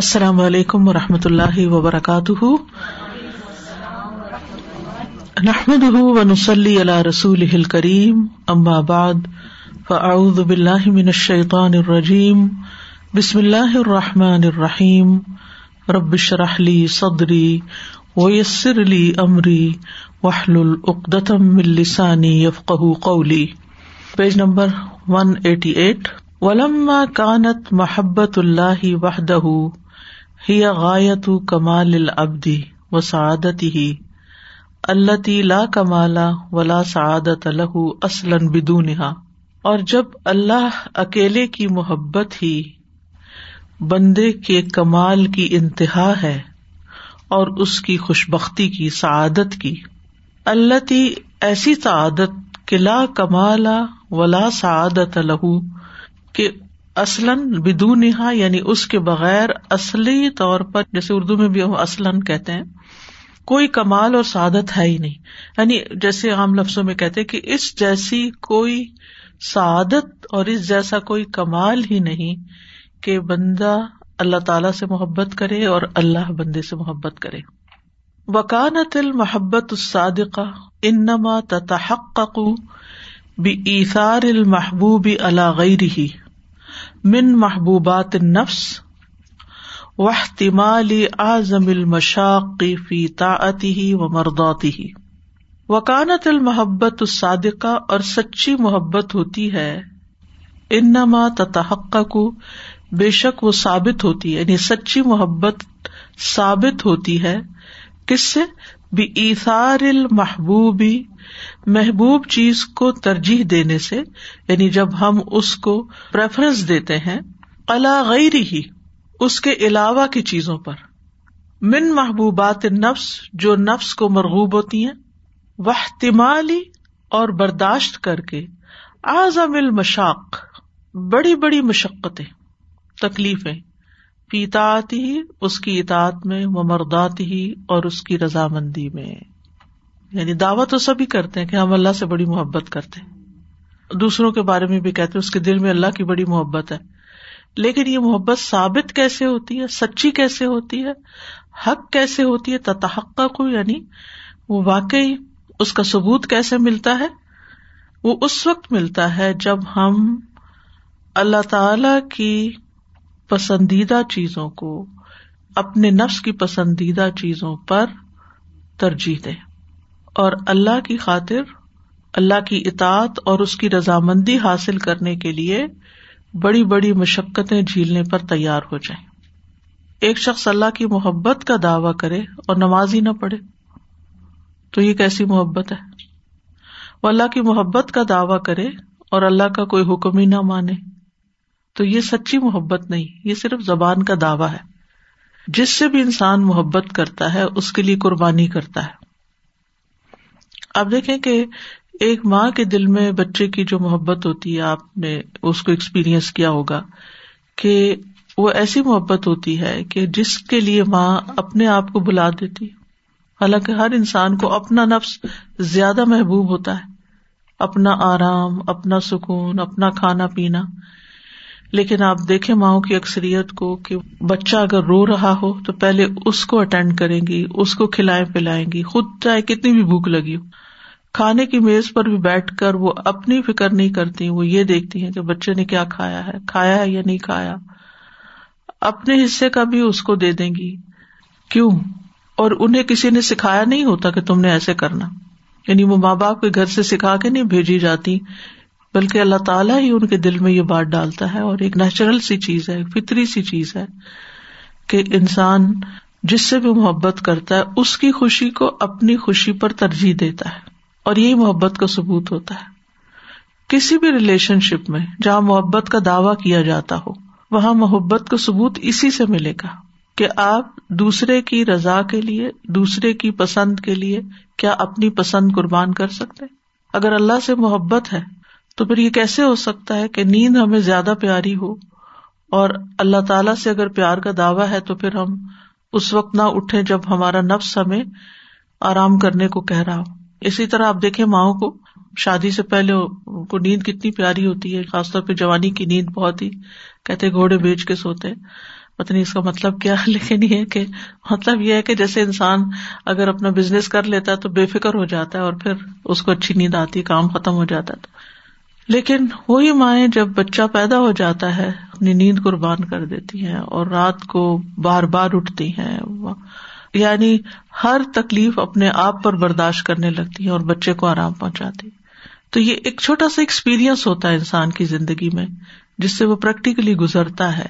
السلام علیکم و رحمۃ اللہ وبرکاتہ نحمد رسول ہل بعد فاعوذ باللہ من الشیطان الرجیم بسم اللہ الرحمٰن الرحیم ربش رحلی صدری ویسر علی عمری وحل العقدم السانی یفق قولی page number one eighty eight ولما کانت محبت اللہ وحدہ ہی غایت کمال العبدی و سعادت ہی التی لا کمالا ولا سعادت الح اصلاً بدون اور جب اللہ اکیلے کی محبت ہی بندے کے کمال کی انتہا ہے اور اس کی خوش بختی کی سعادت کی اللہ تی ایسی سعادت کہ لا کمالا ولا سعادت الح کہ اسلن بدو نہا یعنی اس کے بغیر اصلی طور پر جیسے اردو میں بھی اصلاً کہتے ہیں کوئی کمال اور سعادت ہے ہی نہیں یعنی جیسے عام لفظوں میں کہتے کہ اس جیسی کوئی سعادت اور اس جیسا کوئی کمال ہی نہیں کہ بندہ اللہ تعالی سے محبت کرے اور اللہ بندے سے محبت کرے وکانت المحبت الصادقہ انما تتا المحبوب محبوب علاغئی من محبوبات نفس وحت مردوتی وکانت المحبت صادقہ اور سچی محبت ہوتی ہے انما کو بے شک وہ ثابت ہوتی ہے یعنی سچی محبت ثابت ہوتی ہے کس سے بھی اثار المحبوبی محبوب چیز کو ترجیح دینے سے یعنی جب ہم اس کو پریفرنس دیتے ہیں غیر ہی اس کے علاوہ کی چیزوں پر من محبوبات نفس جو نفس کو مرغوب ہوتی ہیں وہ تمالی اور برداشت کر کے آزم المشاق بڑی بڑی مشقتیں تکلیفیں پیتا ہی اس کی اطاعت میں وہ مردات ہی اور اس کی رضامندی میں یعنی دعوت سبھی ہی کرتے ہیں کہ ہم اللہ سے بڑی محبت کرتے ہیں دوسروں کے بارے میں بھی کہتے ہیں اس کے دل میں اللہ کی بڑی محبت ہے لیکن یہ محبت ثابت کیسے ہوتی ہے سچی کیسے ہوتی ہے حق کیسے ہوتی ہے تتحقہ کو یعنی وہ واقعی اس کا ثبوت کیسے ملتا ہے وہ اس وقت ملتا ہے جب ہم اللہ تعالی کی پسندیدہ چیزوں کو اپنے نفس کی پسندیدہ چیزوں پر ترجیح دے اور اللہ کی خاطر اللہ کی اطاعت اور اس کی رضامندی حاصل کرنے کے لیے بڑی بڑی مشقتیں جھیلنے پر تیار ہو جائیں ایک شخص اللہ کی محبت کا دعوی کرے اور نماز ہی نہ پڑھے تو یہ کیسی محبت ہے وہ اللہ کی محبت کا دعوی کرے اور اللہ کا کوئی حکم ہی نہ مانے تو یہ سچی محبت نہیں یہ صرف زبان کا دعوی ہے جس سے بھی انسان محبت کرتا ہے اس کے لیے قربانی کرتا ہے آپ دیکھیں کہ ایک ماں کے دل میں بچے کی جو محبت ہوتی ہے آپ نے اس کو ایکسپیرئنس کیا ہوگا کہ وہ ایسی محبت ہوتی ہے کہ جس کے لیے ماں اپنے آپ کو بلا دیتی حالانکہ ہر انسان کو اپنا نفس زیادہ محبوب ہوتا ہے اپنا آرام اپنا سکون اپنا کھانا پینا لیکن آپ دیکھیں ماؤں کی اکثریت کو کہ بچہ اگر رو رہا ہو تو پہلے اس کو اٹینڈ کریں گی اس کو کھلائیں پلائیں گی خود چاہے کتنی بھی بھوک لگی ہو کھانے کی میز پر بھی بیٹھ کر وہ اپنی فکر نہیں کرتی وہ یہ دیکھتی ہیں کہ بچے نے کیا کھایا ہے کھایا ہے یا نہیں کھایا اپنے حصے کا بھی اس کو دے دیں گی کیوں اور انہیں کسی نے سکھایا نہیں ہوتا کہ تم نے ایسے کرنا یعنی وہ ماں باپ کے گھر سے سکھا کے نہیں بھیجی جاتی بلکہ اللہ تعالیٰ ہی ان کے دل میں یہ بات ڈالتا ہے اور ایک نیچرل سی چیز ہے فطری سی چیز ہے کہ انسان جس سے بھی محبت کرتا ہے اس کی خوشی کو اپنی خوشی پر ترجیح دیتا ہے اور یہی محبت کا ثبوت ہوتا ہے کسی بھی ریلیشن شپ میں جہاں محبت کا دعوی کیا جاتا ہو وہاں محبت کا ثبوت اسی سے ملے گا کہ آپ دوسرے کی رضا کے لیے دوسرے کی پسند کے لیے کیا اپنی پسند قربان کر سکتے اگر اللہ سے محبت ہے تو پھر یہ کیسے ہو سکتا ہے کہ نیند ہمیں زیادہ پیاری ہو اور اللہ تعالی سے اگر پیار کا دعویٰ ہے تو پھر ہم اس وقت نہ اٹھے جب ہمارا نفس ہمیں آرام کرنے کو کہہ رہا ہو اسی طرح آپ دیکھیں ماؤں کو شادی سے پہلے کو نیند کتنی پیاری ہوتی ہے خاص طور پہ جوانی کی نیند بہت ہی کہتے گھوڑے بیچ کے سوتے پتہ نہیں اس کا مطلب کیا لیکن یہ کہ مطلب یہ ہے کہ جیسے انسان اگر اپنا بزنس کر لیتا ہے تو بے فکر ہو جاتا ہے اور پھر اس کو اچھی نیند آتی ہے کام ختم ہو جاتا ہے لیکن وہی مائیں جب بچہ پیدا ہو جاتا ہے اپنی نیند قربان کر دیتی ہیں اور رات کو بار بار اٹھتی ہیں یعنی ہر تکلیف اپنے آپ پر برداشت کرنے لگتی ہے اور بچے کو آرام پہنچاتی تو یہ ایک چھوٹا سا ایکسپیرئنس ہوتا ہے انسان کی زندگی میں جس سے وہ پریکٹیکلی گزرتا ہے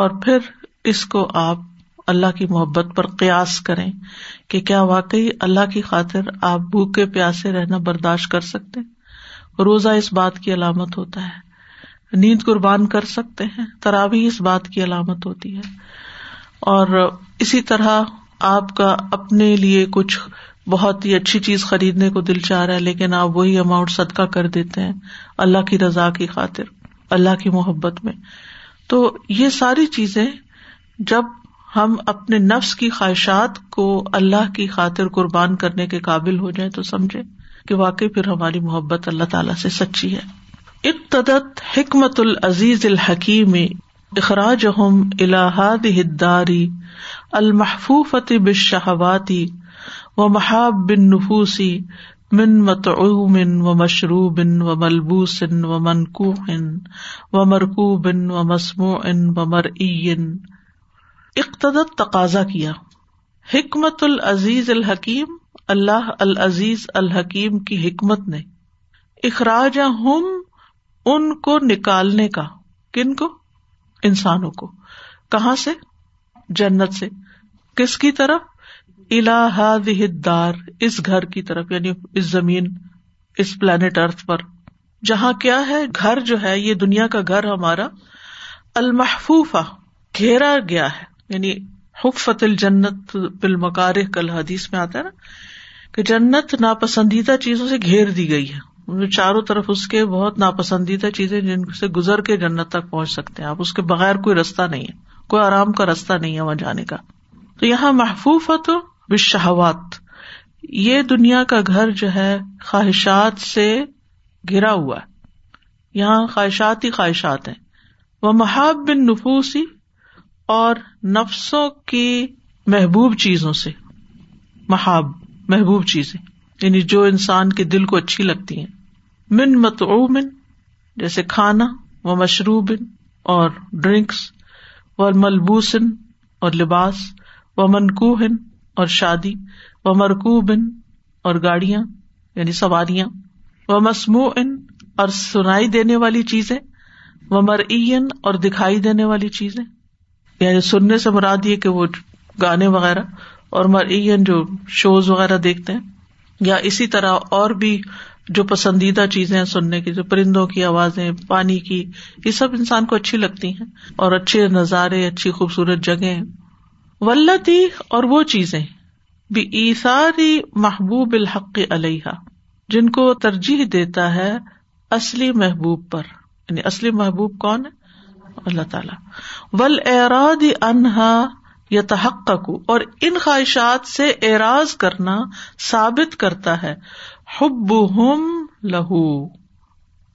اور پھر اس کو آپ اللہ کی محبت پر قیاس کریں کہ کیا واقعی اللہ کی خاطر آپ بھوکے پیاسے رہنا برداشت کر سکتے ہیں روزہ اس بات کی علامت ہوتا ہے نیند قربان کر سکتے ہیں تراوی اس بات کی علامت ہوتی ہے اور اسی طرح آپ کا اپنے لیے کچھ بہت ہی اچھی چیز خریدنے کو دل چاہ رہا ہے لیکن آپ وہی اماؤنٹ صدقہ کر دیتے ہیں اللہ کی رضا کی خاطر اللہ کی محبت میں تو یہ ساری چیزیں جب ہم اپنے نفس کی خواہشات کو اللہ کی خاطر قربان کرنے کے قابل ہو جائیں تو سمجھے کہ واقعی پھر ہماری محبت اللہ تعالیٰ سے سچی ہے ابتدت حکمت العزیز الحکیم اخراج الحاد ہداری المحفوفتی بشہواتی و محاب بن نفوسی من متعوم و مشروب بن و ملبوسن و منقو بن و مسمو و مرعین اقتدت تقاضا کیا حکمت العزیز الحکیم اللہ العزیز الحکیم کی حکمت نے اخراج ہم ان کو نکالنے کا کن کو انسانوں کو کہاں سے جنت سے کس کی طرف الحاد گھر کی طرف یعنی اس زمین اس پلانٹ ارتھ پر جہاں کیا ہے گھر جو ہے یہ دنیا کا گھر ہمارا المحفوف گھیرا گیا ہے یعنی حکفت الجنت کل حدیث میں آتا ہے نا کہ جنت ناپسندیدہ چیزوں سے گھیر دی گئی ہے چاروں طرف اس کے بہت ناپسندیدہ چیزیں جن سے گزر کے جنت تک پہنچ سکتے ہیں آپ اس کے بغیر کوئی رستہ نہیں ہے کوئی آرام کا راستہ نہیں ہے وہاں جانے کا تو یہاں محفوف تو بشہوات یہ دنیا کا گھر جو ہے خواہشات سے گھرا ہوا ہے یہاں خواہشات ہی خواہشات ہیں وہ محاب بن نفوسی اور نفسوں کی محبوب چیزوں سے محاب محبوب چیزیں یعنی جو انسان کے دل کو اچھی لگتی ہیں من متعومن جیسے کھانا و مشروب اور ملبوس و ملبوسن اور شادی و اور گاڑیاں یعنی سواریاں و مسموئن اور سنائی دینے والی چیزیں و مر اور دکھائی دینے والی چیزیں یعنی سننے سے مراد یہ کہ وہ گانے وغیرہ اور مرئین جو شوز وغیرہ دیکھتے ہیں یا اسی طرح اور بھی جو پسندیدہ چیزیں ہیں سننے کی جو پرندوں کی آوازیں پانی کی یہ سب انسان کو اچھی لگتی ہیں اور اچھے نظارے اچھی خوبصورت جگہ ولتی اور وہ چیزیں بھی ایساری محبوب الحق علیہ جن کو ترجیح دیتا ہے اصلی محبوب پر یعنی اصلی محبوب کون ہے اللہ تعالیٰ ول اراد انہا تحق کو اور ان خواہشات سے اعراض کرنا ثابت کرتا ہے حب ہم لہو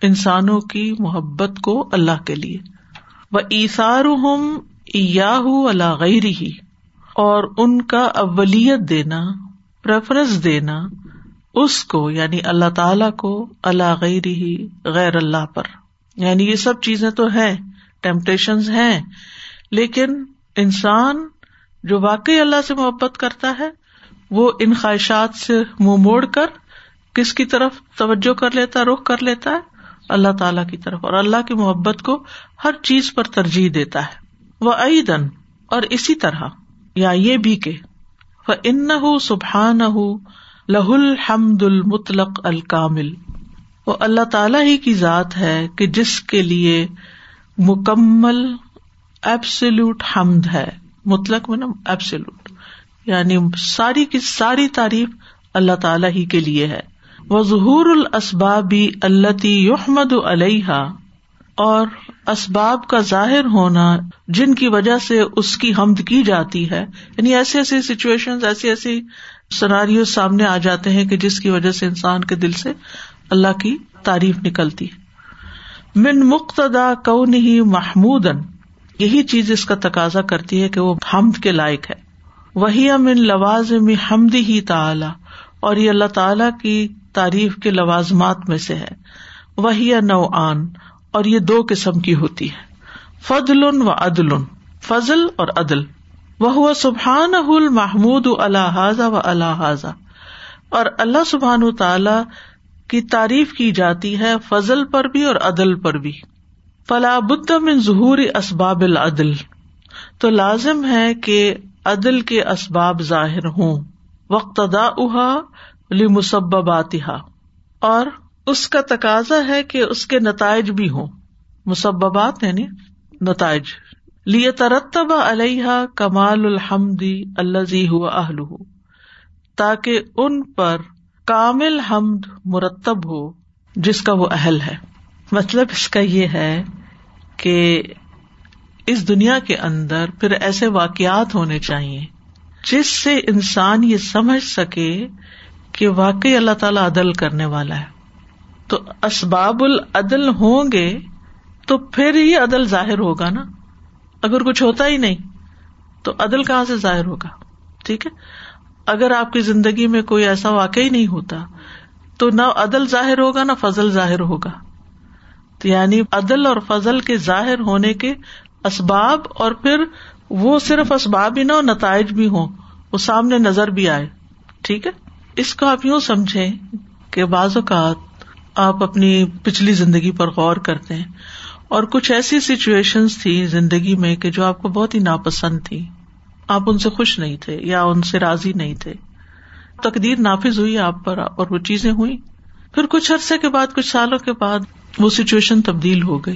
انسانوں کی محبت کو اللہ کے لیے وہ ایسار ہم غیر ہی اور ان کا اولت دینا پریفرنس دینا اس کو یعنی اللہ تعالی کو اللہ غیر ہی غیر اللہ پر یعنی یہ سب چیزیں تو ہیں ٹیمپٹیشن ہیں لیکن انسان جو واقعی اللہ سے محبت کرتا ہے وہ ان خواہشات سے منہ مو موڑ کر کس کی طرف توجہ کر لیتا ہے رخ کر لیتا ہے اللہ تعالیٰ کی طرف اور اللہ کی محبت کو ہر چیز پر ترجیح دیتا ہے وہ عیدن دن اور اسی طرح یا یہ بھی کہ وہ ان سبحان لہ الحمد المطلق الکامل وہ اللہ تعالی ہی کی ذات ہے کہ جس کے لیے مکمل ایبسلوٹ حمد ہے مطلق میں نا ایبسلوٹ یعنی ساری کی ساری تعریف اللہ تعالی ہی کے لیے ہے وہ ظہور اسباب اللہ یحمد علیہ اور اسباب کا ظاہر ہونا جن کی وجہ سے اس کی حمد کی جاتی ہے یعنی ایسی ایسی سچویشن ایسی ایسی سناریوں سامنے آ جاتے ہیں کہ جس کی وجہ سے انسان کے دل سے اللہ کی تعریف نکلتی من مقتدا کو نہیں محمود یہی چیز اس کا تقاضا کرتی ہے کہ وہ حمد کے لائق ہے وہی امن لواز میں یہ اللہ تعالی کی تعریف کے لوازمات میں سے ہے نو آن اور یہ دو قسم کی ہوتی ہے فضل و عدل فضل اور عدل وہ سبحان محمود و اللہ اور اللہ سبحان تعالی کی تعریف کی جاتی ہے فضل پر بھی اور عدل پر بھی فلا من ظہور اسباب العدل تو لازم ہے کہ عدل کے اسباب ظاہر ہوں وقت دا لی لمسباتہ اور اس کا تقاضا ہے کہ اس کے نتائج بھی ہوں مسبات یعنی نتائج لی ترتب علیہ کمال الزی اللہ اہل تاکہ ان پر کامل حمد مرتب ہو جس کا وہ اہل ہے مطلب اس کا یہ ہے کہ اس دنیا کے اندر پھر ایسے واقعات ہونے چاہیے جس سے انسان یہ سمجھ سکے کہ واقعی اللہ تعالی عدل کرنے والا ہے تو اسباب العدل ہوں گے تو پھر ہی عدل ظاہر ہوگا نا اگر کچھ ہوتا ہی نہیں تو عدل کہاں سے ظاہر ہوگا ٹھیک ہے اگر آپ کی زندگی میں کوئی ایسا واقعہ نہیں ہوتا تو نہ عدل ظاہر ہوگا نہ فضل ظاہر ہوگا یعنی عدل اور فضل کے ظاہر ہونے کے اسباب اور پھر وہ صرف اسباب ہی نہ اور نتائج بھی ہوں وہ سامنے نظر بھی آئے ٹھیک ہے اس کو آپ یوں سمجھے کہ بعض اوقات آپ اپنی پچھلی زندگی پر غور کرتے ہیں اور کچھ ایسی سچویشن تھی زندگی میں کہ جو آپ کو بہت ہی ناپسند تھی آپ ان سے خوش نہیں تھے یا ان سے راضی نہیں تھے تقدیر نافذ ہوئی آپ پر اور وہ چیزیں ہوئی پھر کچھ عرصے کے بعد کچھ سالوں کے بعد وہ سچویشن تبدیل ہو گئی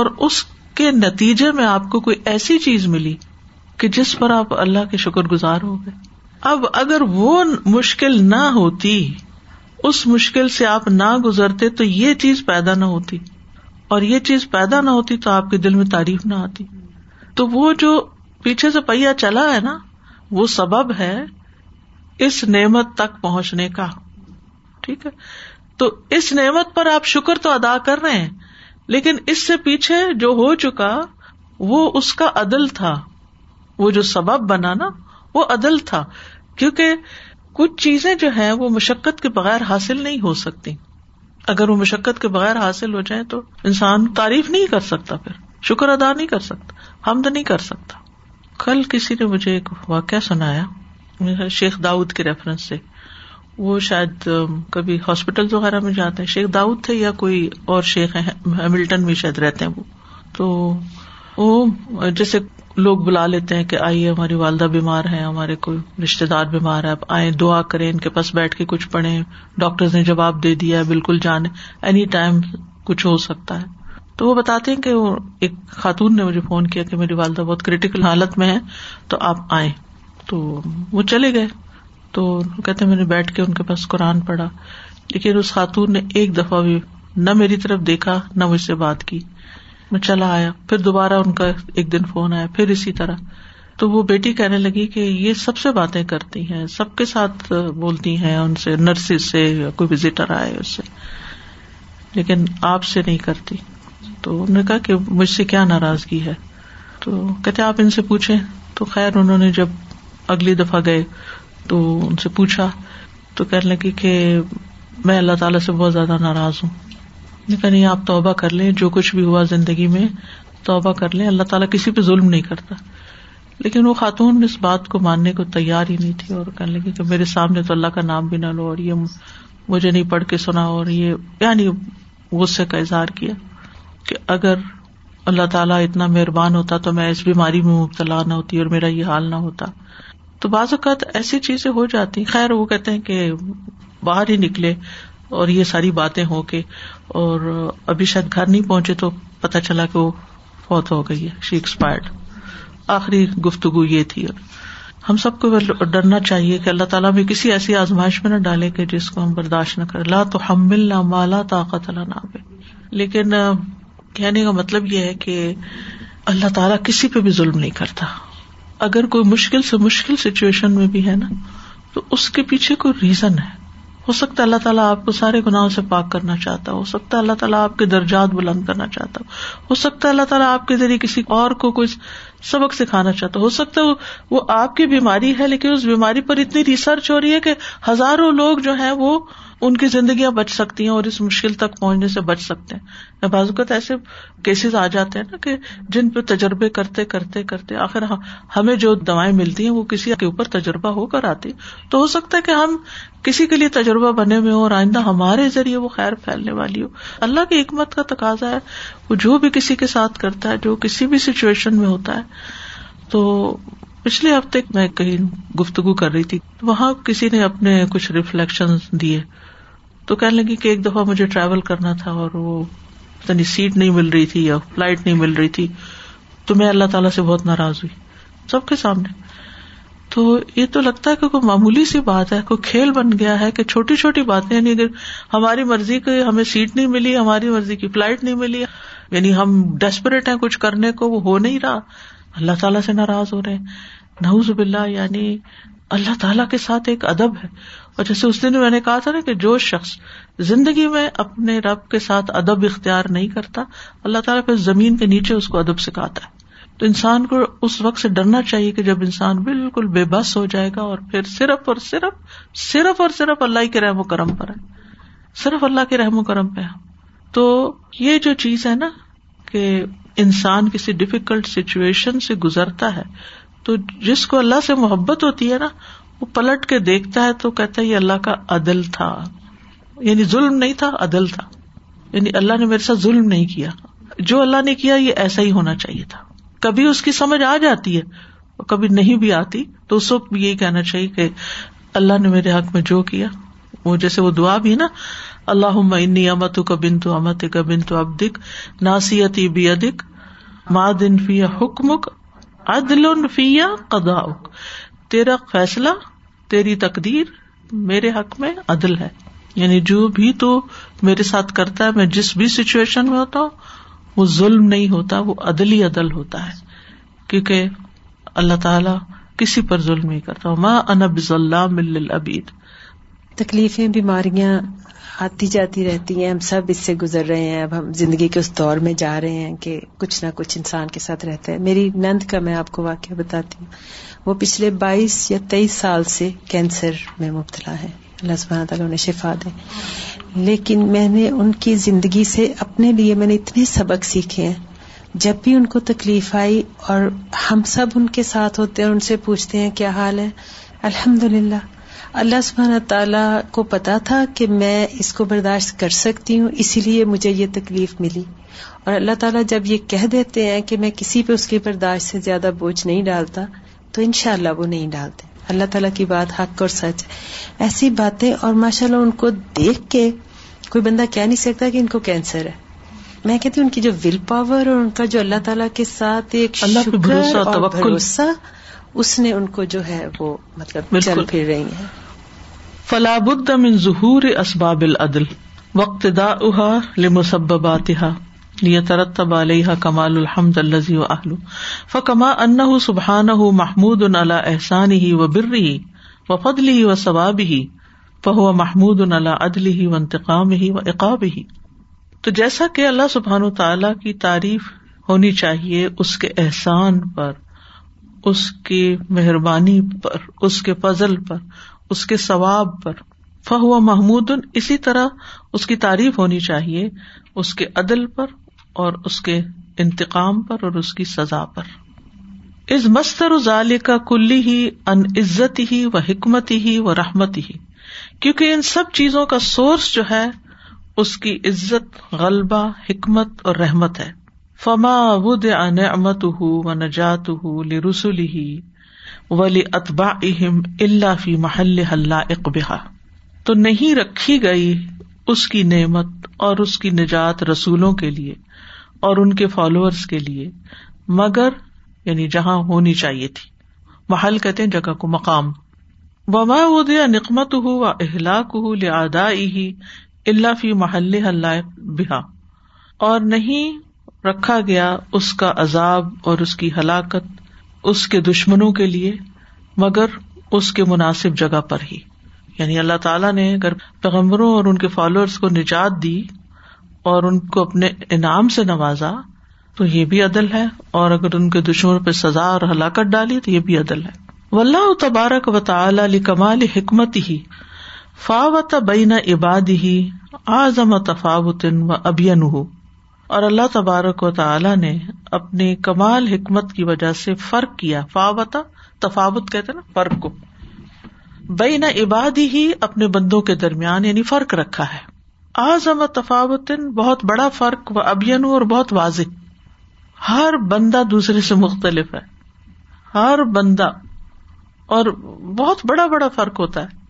اور اس کے نتیجے میں آپ کو کوئی ایسی چیز ملی کہ جس پر آپ اللہ کے شکر گزار ہو گئے اب اگر وہ مشکل نہ ہوتی اس مشکل سے آپ نہ گزرتے تو یہ چیز پیدا نہ ہوتی اور یہ چیز پیدا نہ ہوتی تو آپ کے دل میں تعریف نہ آتی تو وہ جو پیچھے سے پہیا چلا ہے نا وہ سبب ہے اس نعمت تک پہنچنے کا ٹھیک ہے تو اس نعمت پر آپ شکر تو ادا کر رہے ہیں لیکن اس سے پیچھے جو ہو چکا وہ اس کا عدل تھا وہ جو سبب بنا نا وہ عدل تھا کیونکہ کچھ چیزیں جو ہیں وہ مشقت کے بغیر حاصل نہیں ہو سکتی اگر وہ مشقت کے بغیر حاصل ہو جائیں تو انسان تعریف نہیں کر سکتا پھر شکر ادا نہیں کر سکتا حمد نہیں کر سکتا کل کسی نے مجھے ایک واقعہ سنایا شیخ داؤد کے ریفرنس سے وہ شاید کبھی ہاسپٹل وغیرہ میں جاتے ہیں شیخ داؤد تھے یا کوئی اور شیخ ہیملٹن میں شاید رہتے ہیں وہ تو وہ جیسے لوگ بلا لیتے ہیں کہ آئیے ہماری والدہ بیمار ہے ہمارے کوئی رشتے دار بیمار ہے دعا کریں ان کے پاس بیٹھ کے کچھ پڑھے ڈاکٹر نے جواب دے دیا بالکل جانے اینی ٹائم کچھ ہو سکتا ہے تو وہ بتاتے ہیں کہ ایک خاتون نے مجھے فون کیا کہ میری والدہ بہت کریٹیکل حالت میں ہے تو آپ آئیں تو وہ چلے گئے تو کہتے میں نے بیٹھ کے ان کے پاس قرآن پڑا لیکن اس خاتون نے ایک دفعہ بھی نہ میری طرف دیکھا نہ مجھ سے بات کی میں چلا آیا پھر دوبارہ ان کا ایک دن فون آیا پھر اسی طرح تو وہ بیٹی کہنے لگی کہ یہ سب سے باتیں کرتی ہیں سب کے ساتھ بولتی ہیں ان سے نرسز سے کوئی وزٹر آئے اس سے لیکن آپ سے نہیں کرتی تو انہوں نے کہا کہ مجھ سے کیا ناراضگی ہے تو کہتے آپ ان سے پوچھیں تو خیر انہوں نے جب اگلی دفعہ گئے تو ان سے پوچھا تو کہنے لگی کہ میں اللہ تعالیٰ سے بہت زیادہ ناراض ہوں نہیں آپ توبہ کر لیں جو کچھ بھی ہوا زندگی میں توبہ کر لیں اللہ تعالیٰ کسی پہ ظلم نہیں کرتا لیکن وہ خاتون اس بات کو ماننے کو تیار ہی نہیں تھی اور کہنے لگی کہ میرے سامنے تو اللہ کا نام بھی نہ لو اور یہ مجھے نہیں پڑھ کے سنا اور یہ یعنی غصے کا اظہار کیا کہ اگر اللہ تعالیٰ اتنا مہربان ہوتا تو میں اس بیماری میں مبتلا نہ ہوتی اور میرا یہ حال نہ ہوتا تو بعض اوقات ایسی چیزیں ہو جاتی خیر وہ کہتے ہیں کہ باہر ہی نکلے اور یہ ساری باتیں ہو کے اور ابھی شاید گھر نہیں پہنچے تو پتا چلا کہ وہ فوت ہو گئی ہے شی ایکسپائرڈ آخری گفتگو یہ تھی ہم سب کو ڈرنا چاہیے کہ اللہ تعالیٰ بھی کسی ایسی آزمائش میں نہ ڈالے کہ جس کو ہم برداشت نہ کرے لا تو ہم نہ مالا طاقت نہ پہ لیکن کہنے کا مطلب یہ ہے کہ اللہ تعالیٰ کسی پہ بھی ظلم نہیں کرتا اگر کوئی مشکل سے مشکل سچویشن میں بھی ہے نا تو اس کے پیچھے کوئی ریزن ہے ہو سکتا ہے اللہ تعالیٰ آپ کو سارے گنا سے پاک کرنا چاہتا ہو سکتا ہے اللہ تعالیٰ آپ کے درجات بلند کرنا چاہتا ہو ہو سکتا ہے اللہ تعالیٰ آپ کے ذریعے کسی اور کو کوئی سبق سکھانا چاہتا ہو سکتا ہے وہ آپ کی بیماری ہے لیکن اس بیماری پر اتنی ریسرچ ہو رہی ہے کہ ہزاروں لوگ جو ہے وہ ان کی زندگیاں بچ سکتی ہیں اور اس مشکل تک پہنچنے سے بچ سکتے ہیں بعض اوقات ایسے کیسز آ جاتے ہیں نا کہ جن پہ تجربے کرتے کرتے کرتے آخر ہمیں جو دوائیں ملتی ہیں وہ کسی کے اوپر تجربہ ہو کر آتی تو ہو سکتا ہے کہ ہم کسی کے لیے تجربہ بنے ہوئے ہوں اور آئندہ ہمارے ذریعے وہ خیر پھیلنے والی ہو اللہ کی حکمت کا تقاضا ہے وہ جو بھی کسی کے ساتھ کرتا ہے جو کسی بھی سچویشن میں ہوتا ہے تو پچھلے ہفتے میں کہیں گفتگو کر رہی تھی وہاں کسی نے اپنے کچھ ریفلیکشن دیے تو کہنے لگی کہ ایک دفعہ مجھے ٹریول کرنا تھا اور وہ سیٹ نہیں مل رہی تھی یا فلائٹ نہیں مل رہی تھی تو میں اللہ تعالیٰ سے بہت ناراض ہوئی سب کے سامنے تو یہ تو لگتا ہے کہ کوئی معمولی سی بات ہے کوئی کھیل بن گیا ہے کہ چھوٹی چھوٹی باتیں یعنی اگر ہماری مرضی کی ہمیں سیٹ نہیں ملی ہماری مرضی کی فلائٹ نہیں ملی یعنی ہم ڈیسپریٹ ہیں کچھ کرنے کو وہ ہو نہیں رہا اللہ تعالیٰ سے ناراض ہو رہے ہیں ناوز باللہ یعنی اللہ تعالیٰ کے ساتھ ایک ادب ہے اور جیسے اس دن میں نے کہا تھا نا کہ جو شخص زندگی میں اپنے رب کے ساتھ ادب اختیار نہیں کرتا اللہ تعالیٰ پھر زمین کے نیچے اس کو ادب سکھاتا ہے تو انسان کو اس وقت سے ڈرنا چاہیے کہ جب انسان بالکل بے بس ہو جائے گا اور پھر صرف اور صرف صرف اور صرف اللہ کے رحم و کرم پر ہے صرف اللہ کے رحم و کرم پہ تو یہ جو چیز ہے نا کہ انسان کسی ڈفیکلٹ سچویشن سے گزرتا ہے تو جس کو اللہ سے محبت ہوتی ہے نا وہ پلٹ کے دیکھتا ہے تو کہتا ہے یہ اللہ کا عدل تھا یعنی ظلم نہیں تھا عدل تھا یعنی اللہ نے میرے ساتھ ظلم نہیں کیا جو اللہ نے کیا یہ ایسا ہی ہونا چاہیے تھا کبھی اس کی سمجھ آ جاتی ہے اور کبھی نہیں بھی آتی تو اس وقت یہی کہنا چاہیے کہ اللہ نے میرے حق میں جو کیا وہ جیسے وہ دعا بھی نا اللہ انی امت کا بن تو امت کا بن تو اب دک بھی بی ماد انفیا حکمک عدل فیا قداؤک تیرا فیصلہ تیری تقدیر میرے حق میں عدل ہے یعنی جو بھی تو میرے ساتھ کرتا ہے میں جس بھی سچویشن میں ہوتا ہوں وہ ظلم نہیں ہوتا وہ عدل ہی عدل ہوتا ہے کیونکہ اللہ تعالیٰ کسی پر ظلم نہیں کرتا ہوں ماں انب ابید تکلیفیں بیماریاں آتی جاتی رہتی ہیں ہم سب اس سے گزر رہے ہیں اب ہم زندگی کے اس دور میں جا رہے ہیں کہ کچھ نہ کچھ انسان کے ساتھ رہتا ہے میری نند کا میں آپ کو واقعہ بتاتی ہوں وہ پچھلے بائیس یا تیئیس سال سے کینسر میں مبتلا ہے اللہ سب تعالیٰ شفا دے لیکن میں نے ان کی زندگی سے اپنے لیے میں نے اتنے سبق سیکھے ہیں جب بھی ان کو تکلیف آئی اور ہم سب ان کے ساتھ ہوتے ہیں ان سے پوچھتے ہیں کیا حال ہے الحمد للہ اللہ سبحانہ تعالیٰ کو پتا تھا کہ میں اس کو برداشت کر سکتی ہوں اسی لیے مجھے یہ تکلیف ملی اور اللہ تعالیٰ جب یہ کہہ دیتے ہیں کہ میں کسی پہ اس کی برداشت سے زیادہ بوجھ نہیں ڈالتا تو ان شاء اللہ وہ نہیں ڈالتے اللہ تعالیٰ کی بات حق اور سچ ایسی باتیں اور ماشاء اللہ ان کو دیکھ کے کوئی بندہ کہہ نہیں سکتا کہ ان کو کینسر ہے میں کہتی ہوں ان کی جو ول پاور اور ان کا جو اللہ تعالیٰ کے ساتھ ایک بھروسہ اس نے ان کو جو ہے وہ مطلب چل پھر رہی ہیں فلاب ان ظہور اسباب العدل وقت دا داحا علیہ کمال الحمد الزی و ف کما ان سبحان ہُ محمود اللہ احسان ہی و بر و فدلی و ثواب ہی فہ و محمود اللہ عدل ہی و انتقام ہی و اقاب ہی تو جیسا کہ اللہ سبحان و تعالی کی تعریف ہونی چاہیے اس کے احسان پر اس کی مہربانی پر اس کے پزل پر اس کے ثواب پر فہو محمود اسی طرح اس کی تعریف ہونی چاہیے اس کے عدل پر اور اس کے انتقام پر اور اس کی سزا پر از مستر ظال کا کلی ہی ان عزت ہی و حکمت ہی و رحمت ہی کیونکہ ان سب چیزوں کا سورس جو ہے اس کی عزت غلبہ حکمت اور رحمت ہے فما ود ان امت و نجات ہُو لسول ہی ولی اطبا اہم اللہ فی محل اللہ اقبا تو نہیں رکھی گئی اس کی نعمت اور اس کی نجات رسولوں کے لیے اور ان کے فالوورس کے لیے مگر یعنی جہاں ہونی چاہیے تھی محل کہتے ہیں جگہ کو مقام وما ادیا نکمت ہو و اہلاک ہو ادا ہی اللہ فی محل اللہ بہا اور نہیں رکھا گیا اس کا عذاب اور اس کی ہلاکت اس کے دشمنوں کے لیے مگر اس کے مناسب جگہ پر ہی یعنی اللہ تعالیٰ نے اگر پیغمبروں اور ان کے فالوئرس کو نجات دی اور ان کو اپنے انعام سے نوازا تو یہ بھی عدل ہے اور اگر ان کے دشمنوں پہ سزا اور ہلاکت ڈالی تو یہ بھی عدل ہے ولہ و علی کمال حکمت ہی فاوت بین عبادی ہی آزم تفاوت و ابین ہو اور اللہ تبارک و تعالیٰ نے اپنے کمال حکمت کی وجہ سے فرق کیا فاوتا تفاوت کہتے نا فرق کو نہ عبادی ہی اپنے بندوں کے درمیان یعنی فرق رکھا ہے آز تفاوت بہت بڑا فرق و ابین اور بہت واضح ہر بندہ دوسرے سے مختلف ہے ہر بندہ اور بہت بڑا بڑا فرق ہوتا ہے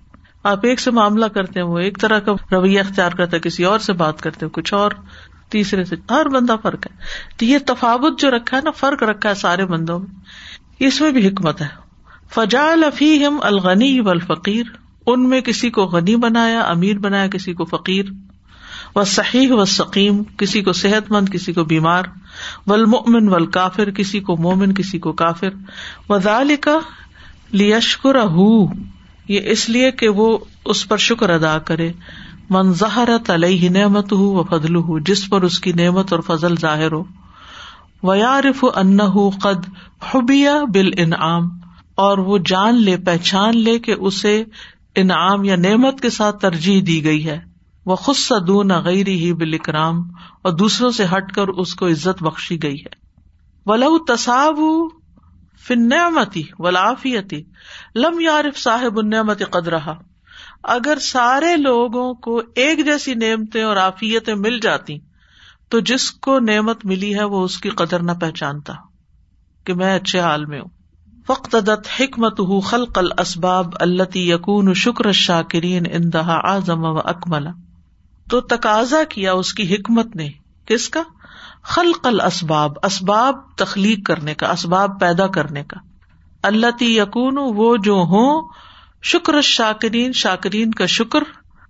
آپ ایک سے معاملہ کرتے ہیں وہ ایک طرح کا رویہ اختیار کرتا ہے کسی اور سے بات کرتے ہیں کچھ اور تیسرے سے ہر بندہ فرق ہے تو یہ تفاوت جو رکھا ہے نا فرق رکھا ہے سارے بندوں میں اس میں بھی حکمت ہے فجا الفی ہم الغنی و الفقیر ان میں کسی کو غنی بنایا امیر بنایا کسی کو فقیر و صحیح و سکیم کسی کو صحت مند کسی کو بیمار ول و کافر کسی کو مومن کسی کو کافر و ضالکا کا یشکر یہ اس لیے کہ وہ اس پر شکر ادا کرے منظہرت و فضل ہوں جس پر اس کی نعمت اور فضل ظاہر ہو و ان ان حبیہ بل انعام اور وہ جان لے پہچان لے کہ اسے انعام یا نعمت کے ساتھ ترجیح دی گئی ہے وہ خود سدون غیر ہی بال اکرام اور دوسروں سے ہٹ کر اس کو عزت بخشی گئی ہے ولو تصاب فن نعمتی ولافیتی لم یارف صاحب قد رہا اگر سارے لوگوں کو ایک جیسی نعمتیں اور آفیتیں مل جاتی تو جس کو نعمت ملی ہے وہ اس کی قدر نہ پہچانتا کہ میں اچھے حال میں ہوں دت حکمت خل قل اسباب اللہ یقون شکر شاکرین کرین آزم و اکملا تو تقاضا کیا اس کی حکمت نے کس کا خل قل اسباب اسباب تخلیق کرنے کا اسباب پیدا کرنے کا اللہ تی یقون وہ جو ہوں شکر شاکرین شاکرین کا شکر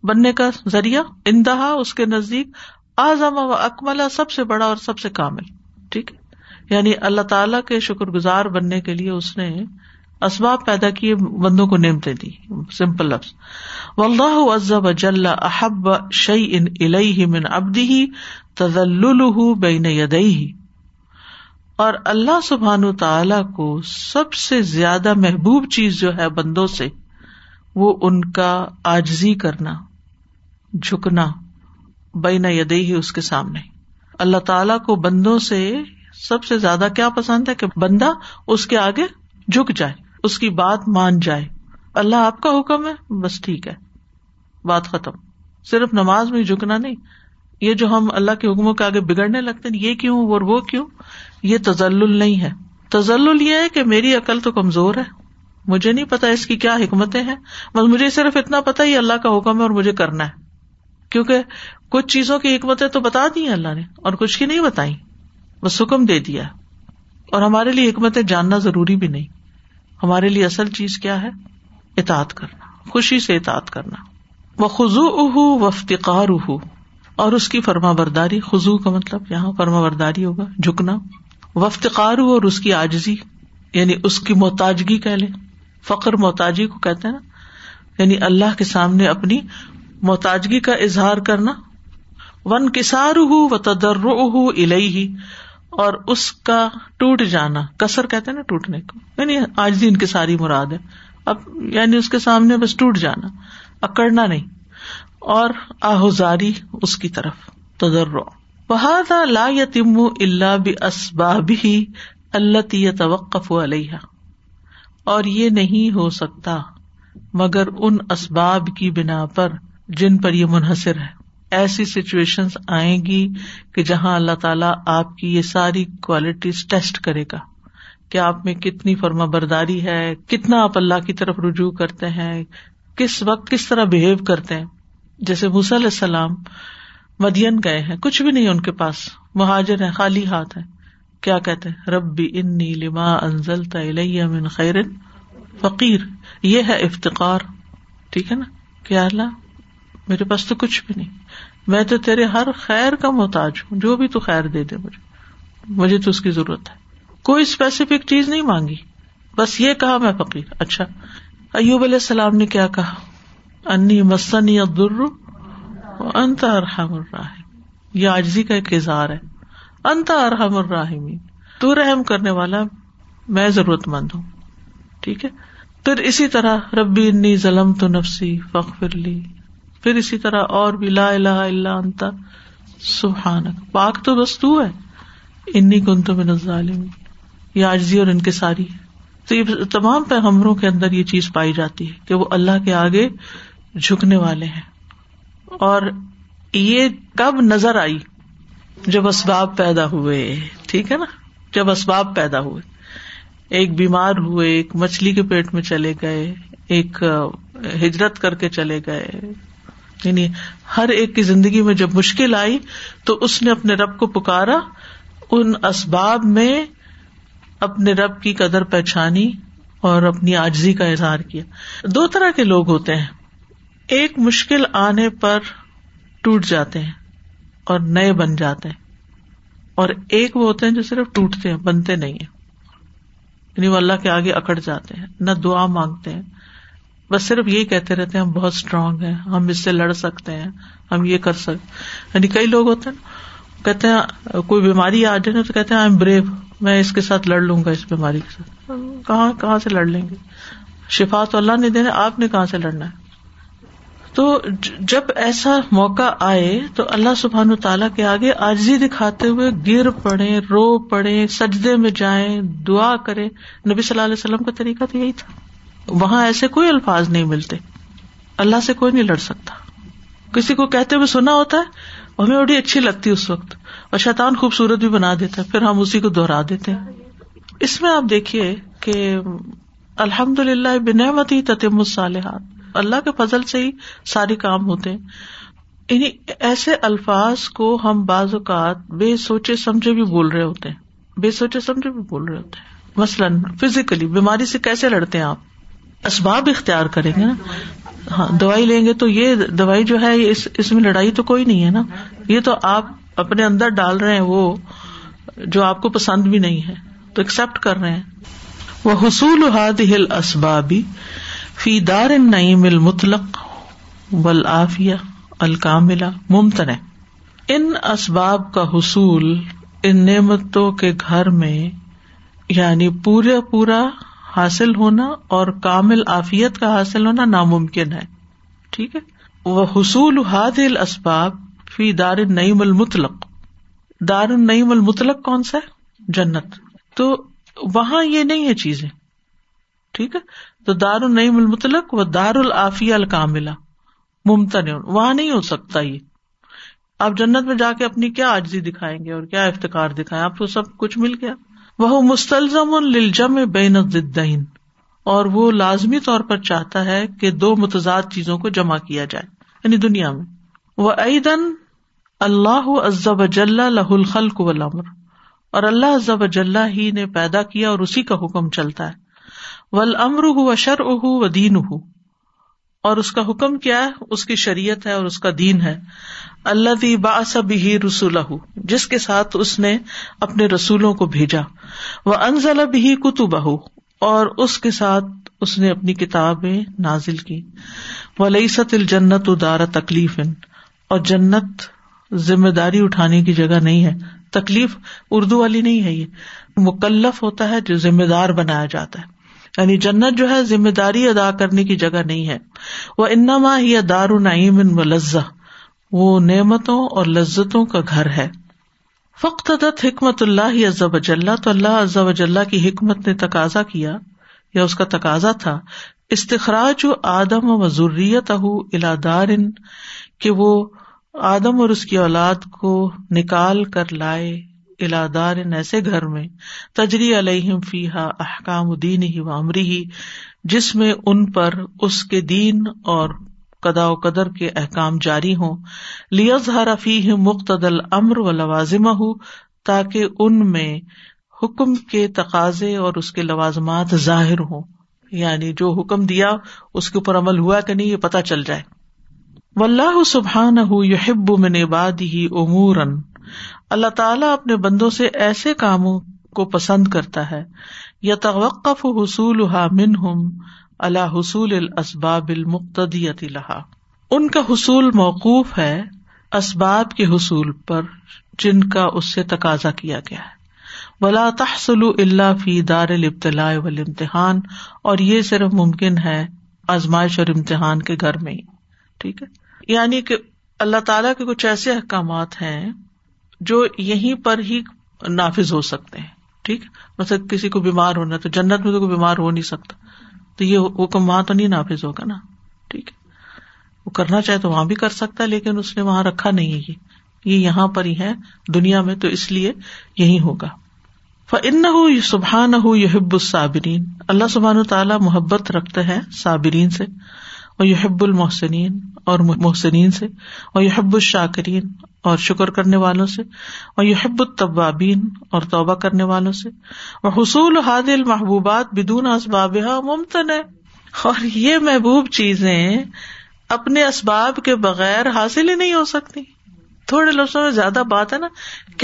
بننے کا ذریعہ اندہا اس کے نزدیک اعظم و اکملا سب سے بڑا اور سب سے کامل ٹھیک یعنی اللہ تعالی کے شکر گزار بننے کے لیے اس نے اسباب پیدا کیے بندوں کو نیمتے اللہ عزب جل احب شعی ان الہ ابدی تد بین بینئی اور اللہ سبحان تعالی کو سب سے زیادہ محبوب چیز جو ہے بندوں سے وہ ان کا آجزی کرنا جھکنا بینا یدے ہی اس کے سامنے اللہ تعالیٰ کو بندوں سے سب سے زیادہ کیا پسند ہے کہ بندہ اس کے آگے جھک جائے اس کی بات مان جائے اللہ آپ کا حکم ہے بس ٹھیک ہے بات ختم صرف نماز میں جھکنا نہیں یہ جو ہم اللہ کے حکموں کے آگے بگڑنے لگتے ہیں یہ کیوں اور وہ کیوں یہ تزل نہیں ہے تزل یہ ہے کہ میری عقل تو کمزور ہے مجھے نہیں پتا اس کی کیا حکمتیں ہیں بس مجھے صرف اتنا پتا ہی اللہ کا حکم ہے اور مجھے کرنا ہے کیونکہ کچھ چیزوں کی حکمتیں تو بتا دی اللہ نے اور کچھ کی نہیں بتائی بس حکم دے دیا اور ہمارے لیے حکمتیں جاننا ضروری بھی نہیں ہمارے لیے اصل چیز کیا ہے اطاعت کرنا خوشی سے اطاعت کرنا وہ خزو اہ وفتقار اہ اور اس کی فرما برداری خزو کا مطلب یہاں فرما برداری ہوگا جھکنا وفتقار ہو اور اس کی آجزی یعنی اس کی محتاجگی کہہ لیں فخر محتاجی کو کہتے ہیں نا یعنی اللہ کے سامنے اپنی محتاجگی کا اظہار کرنا ون کسار ہو و تدر ہی اور اس کا ٹوٹ جانا کسر کہتے ہیں نا ٹوٹنے کو یعنی آج دن کے ساری مراد ہے اب یعنی اس کے سامنے بس ٹوٹ جانا اکڑنا نہیں اور آہزاری اس کی طرف تدر بہادا لا یتم اللہ بسباب بھی اللہ تی یا توقع اور یہ نہیں ہو سکتا مگر ان اسباب کی بنا پر جن پر یہ منحصر ہے ایسی سچویشن آئیں گی کہ جہاں اللہ تعالیٰ آپ کی یہ ساری کوالٹیز ٹیسٹ کرے گا کہ آپ میں کتنی فرما برداری ہے کتنا آپ اللہ کی طرف رجوع کرتے ہیں کس وقت کس طرح بہیو ہیں جیسے ہيں علیہ السلام مدین گئے ہیں کچھ بھی نہیں ان کے پاس مہاجر ہیں خالی ہاتھ ہیں کیا کہتے ہیں ربی لما انزل تلیہ خیر فقیر یہ ہے افتخار ٹھیک ہے نا کیا میرے پاس تو کچھ بھی نہیں میں تو تیرے ہر خیر کا محتاج ہوں جو بھی تو خیر دے دے مجھے مجھے تو اس کی ضرورت ہے کوئی اسپیسیفک چیز نہیں مانگی بس یہ کہا میں فقیر اچھا ایوب علیہ السلام نے کیا کہا انی مسنی عبد الر الراہ یہ آجزی کا ایک اظہار ہے انتا ارحم الراحمین تو رحم کرنے والا میں ضرورت مند ہوں ٹھیک ہے پھر اسی طرح ربی انی ظلم تو نفسی فخر لی پھر اسی طرح اور بھی لا الہ الا انتا سبحانک پاک تو بس تو ہے انی گندوں من الظالمین یہ یا آجزی اور ان کے ساری تمام پیغمبروں کے اندر یہ چیز پائی جاتی ہے کہ وہ اللہ کے آگے جھکنے والے ہیں اور یہ کب نظر آئی جب اسباب پیدا ہوئے ٹھیک ہے نا جب اسباب پیدا ہوئے ایک بیمار ہوئے ایک مچھلی کے پیٹ میں چلے گئے ایک ہجرت کر کے چلے گئے یعنی ہر ایک کی زندگی میں جب مشکل آئی تو اس نے اپنے رب کو پکارا ان اسباب میں اپنے رب کی قدر پہچانی اور اپنی آجزی کا اظہار کیا دو طرح کے لوگ ہوتے ہیں ایک مشکل آنے پر ٹوٹ جاتے ہیں اور نئے بن جاتے ہیں اور ایک وہ ہوتے ہیں جو صرف ٹوٹتے ہیں بنتے نہیں ہیں یعنی وہ اللہ کے آگے اکڑ جاتے ہیں نہ دعا مانگتے ہیں بس صرف یہی کہتے رہتے ہیں ہم بہت اسٹرانگ ہیں ہم اس سے لڑ سکتے ہیں ہم یہ کر سکتے یعنی کئی لوگ ہوتے ہیں کہتے ہیں کوئی بیماری آ جائے تو کہتے ہیں آئی ایم بریو میں اس کے ساتھ لڑ لوں گا اس بیماری کے ساتھ کہاں کہاں سے لڑ لیں گے شفا تو اللہ نے دینا آپ نے کہاں سے لڑنا ہے تو جب ایسا موقع آئے تو اللہ سبحان و تعالیٰ کے آگے آجزی دکھاتے ہوئے گر پڑے رو پڑے سجدے میں جائیں دعا کرے نبی صلی اللہ علیہ وسلم کا طریقہ تو یہی تھا وہاں ایسے کوئی الفاظ نہیں ملتے اللہ سے کوئی نہیں لڑ سکتا کسی کو کہتے ہوئے سنا ہوتا ہے ہمیں بڑی اچھی لگتی اس وقت اور شیطان خوبصورت بھی بنا دیتا ہے پھر ہم اسی کو دہرا دیتے ہیں اس میں آپ دیکھیے کہ الحمد للہ بنعمتی تتم الصالحات اللہ کے فضل سے ہی سارے کام ہوتے ہیں یعنی ایسے الفاظ کو ہم بعض اوقات بے سوچے سمجھے بھی بول رہے ہوتے ہیں بے سوچے سمجھے بھی بول رہے ہوتے ہیں مثلاً فزیکلی بیماری سے کیسے لڑتے ہیں آپ اسباب اختیار کریں گے نا ہاں دوائی لیں گے تو یہ دوائی جو ہے اس میں لڑائی تو کوئی نہیں ہے نا یہ تو آپ اپنے اندر ڈال رہے ہیں وہ جو آپ کو پسند بھی نہیں ہے تو ایکسپٹ کر رہے ہیں وہ حصول ہاد ہل اسبابی فی دار نعیم المطلق الکاملہ ممتن ہے ان اسباب کا حصول ان نعمتوں کے گھر میں یعنی پورا پورا حاصل ہونا اور کامل عافیت کا حاصل ہونا ناممکن ہے ٹھیک ہے وہ حصول حادل اسباب فی دار نعیم المطلق دار النعیم المطلق کون سا ہے جنت تو وہاں یہ نہیں ہے چیزیں ٹھیک ہے تو دار النعیم المطلق وہ دار العافیہ الکاملا ممتن وہاں نہیں ہو سکتا یہ آپ جنت میں جا کے اپنی کیا آجزی دکھائیں گے اور کیا افتخار دکھائیں آپ کو سب کچھ مل گیا وہ مستلزم الجم بین الدین اور وہ لازمی طور پر چاہتا ہے کہ دو متضاد چیزوں کو جمع کیا جائے یعنی دنیا میں وہ عیدن اللہ عزب لہ الخل و اور اللہ عزبہ ہی نے پیدا کیا اور اسی کا حکم چلتا ہے ول امر شر اہ و دین اور اس کا حکم کیا ہے، اس کی شریعت ہے اور اس کا دین ہے اللہ دی باسب ہی رسول جس کے ساتھ اس نے اپنے رسولوں کو بھیجا وہ انزل اب ہی کتب اور اس کے ساتھ اس نے اپنی کتابیں نازل کی وہ لئی ست الجنت ادارا تکلیف اور جنت ذمہ داری اٹھانے کی جگہ نہیں ہے تکلیف اردو والی نہیں ہے یہ مکلف ہوتا ہے جو ذمہ دار بنایا جاتا ہے یعنی جنت جو ہے ذمہ داری ادا کرنے کی جگہ نہیں ہے وہ انما ہی دار ان وہ نعمتوں اور لذتوں کا گھر ہے فخت حکمت اللہ عزب اجلّہ تو اللہ عزب اجلّہ کی حکمت نے تقاضا کیا یا اس کا تقاضا تھا استخراج آدم و اہ الا دار کہ وہ آدم اور اس کی اولاد کو نکال کر لائے الادار ایسے گھر میں تجری علیہ فی احکام دین ہی ومری ہی جس میں ان پر اس کے دین اور قدا و قدر کے احکام جاری ہوں لیز ہر مقتد امر و لوازم ہو تاکہ ان میں حکم کے تقاضے اور اس کے لوازمات ظاہر ہوں یعنی جو حکم دیا اس کے اوپر عمل ہوا کہ نہیں یہ پتہ چل جائے اللہ سبحان من ہی عمر اللہ تعالیٰ اپنے بندوں سے ایسے کاموں کو پسند کرتا ہے یا توقف حصول اللہ حصول الاسباب المقتدیت لہا ان کا حصول موقف ہے اسباب کے حصول پر جن کا اس سے تقاضا کیا گیا ہے ولا اللہ فی دار ابتلاء امتحان اور یہ صرف ممکن ہے آزمائش اور امتحان کے گھر میں ہی ٹھیک ہے یعنی کہ اللہ تعالیٰ کے کچھ ایسے احکامات ہیں جو یہیں پر ہی نافذ ہو سکتے ہیں ٹھیک مطلب کسی کو بیمار ہونا تو جنت میں تو کوئی بیمار ہو نہیں سکتا تو یہ حکم وہاں تو نہیں نافذ ہوگا نا ٹھیک ہے وہ کرنا چاہے تو وہاں بھی کر سکتا ہے لیکن اس نے وہاں رکھا نہیں ہے یہ یہاں پر ہی ہے دنیا میں تو اس لیے یہی ہوگا ان سبحان ہو یہ ال صابرین اللہ سبحان تعالیٰ محبت رکھتے ہیں صابرین سے اور یحب المحسنین اور محسنین سے اور یحب الشاکرین اور شکر کرنے والوں سے اور یہ الطبابین اور توبہ کرنے والوں سے اور حصول حاد المحبوبات بدون اسباب ممتن ہے اور یہ محبوب چیزیں اپنے اسباب کے بغیر حاصل ہی نہیں ہو سکتی تھوڑے لفظوں میں زیادہ بات ہے نا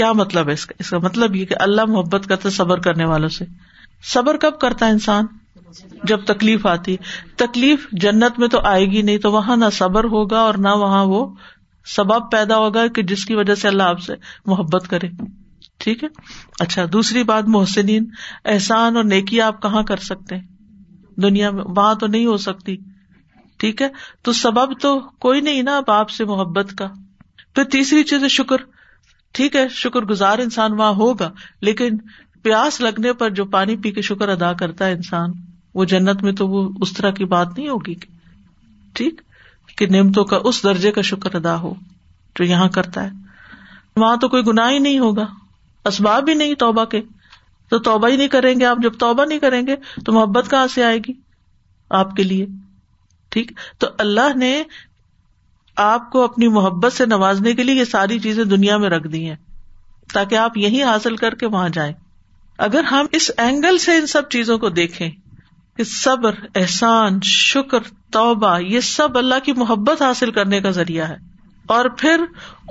کیا مطلب ہے اس کا مطلب یہ کہ اللہ محبت کرتا صبر کرنے والوں سے صبر کب کرتا ہے انسان جب تکلیف آتی تکلیف جنت میں تو آئے گی نہیں تو وہاں نہ صبر ہوگا اور نہ وہاں وہ سبب پیدا ہوگا کہ جس کی وجہ سے اللہ آپ سے محبت کرے ٹھیک ہے اچھا دوسری بات محسنین احسان اور نیکی آپ کہاں کر سکتے ہیں دنیا میں وہاں تو نہیں ہو سکتی ٹھیک ہے تو سبب تو کوئی نہیں نا آپ سے محبت کا پھر تیسری چیز ہے شکر ٹھیک ہے شکر گزار انسان وہاں ہوگا لیکن پیاس لگنے پر جو پانی پی کے شکر ادا کرتا ہے انسان وہ جنت میں تو وہ اس طرح کی بات نہیں ہوگی ٹھیک کہ نعمتوں کا اس درجے کا شکر ادا ہو جو یہاں کرتا ہے وہاں تو کوئی گناہ ہی نہیں ہوگا اسباب ہی نہیں توبہ کے تو توبہ ہی نہیں کریں گے آپ جب توبہ نہیں کریں گے تو محبت کہاں سے آئے گی آپ کے لیے ٹھیک تو اللہ نے آپ کو اپنی محبت سے نوازنے کے لیے یہ ساری چیزیں دنیا میں رکھ دی ہیں تاکہ آپ یہی حاصل کر کے وہاں جائیں اگر ہم اس اینگل سے ان سب چیزوں کو دیکھیں صبر احسان شکر توبہ یہ سب اللہ کی محبت حاصل کرنے کا ذریعہ ہے اور پھر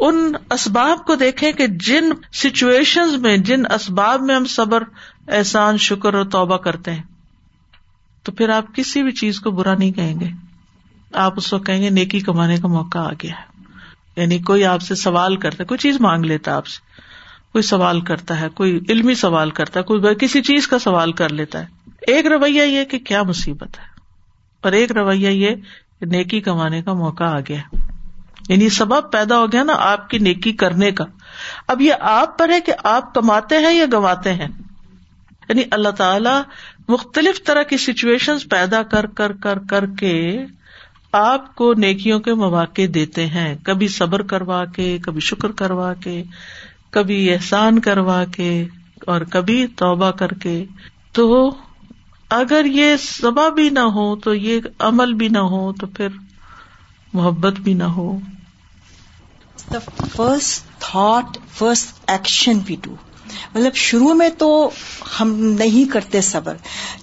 ان اسباب کو دیکھیں کہ جن سچویشن میں جن اسباب میں ہم صبر احسان شکر اور توبہ کرتے ہیں تو پھر آپ کسی بھی چیز کو برا نہیں کہیں گے آپ اس وقت کہیں گے نیکی کمانے کا موقع آ گیا ہے یعنی کوئی آپ سے سوال کرتا ہے کوئی چیز مانگ لیتا ہے آپ سے کوئی سوال کرتا ہے کوئی علمی سوال کرتا ہے کوئی کسی چیز کا سوال کر لیتا ہے ایک رویہ یہ کہ کیا مصیبت ہے اور ایک رویہ یہ نیکی کمانے کا موقع آ گیا یعنی سبب پیدا ہو گیا نا آپ کی نیکی کرنے کا اب یہ آپ پر ہے کہ آپ کماتے ہیں یا گنواتے ہیں یعنی اللہ تعالی مختلف طرح کی سچویشن پیدا کر کر کر کر کے آپ کو نیکیوں کے مواقع دیتے ہیں کبھی صبر کروا کے کبھی شکر کروا کے کبھی احسان کروا کے اور کبھی توبہ کر کے تو اگر یہ سبا بھی نہ ہو تو یہ عمل بھی نہ ہو تو پھر محبت بھی نہ ہو the first thought first action بھی ڈو مطلب شروع میں تو ہم نہیں کرتے صبر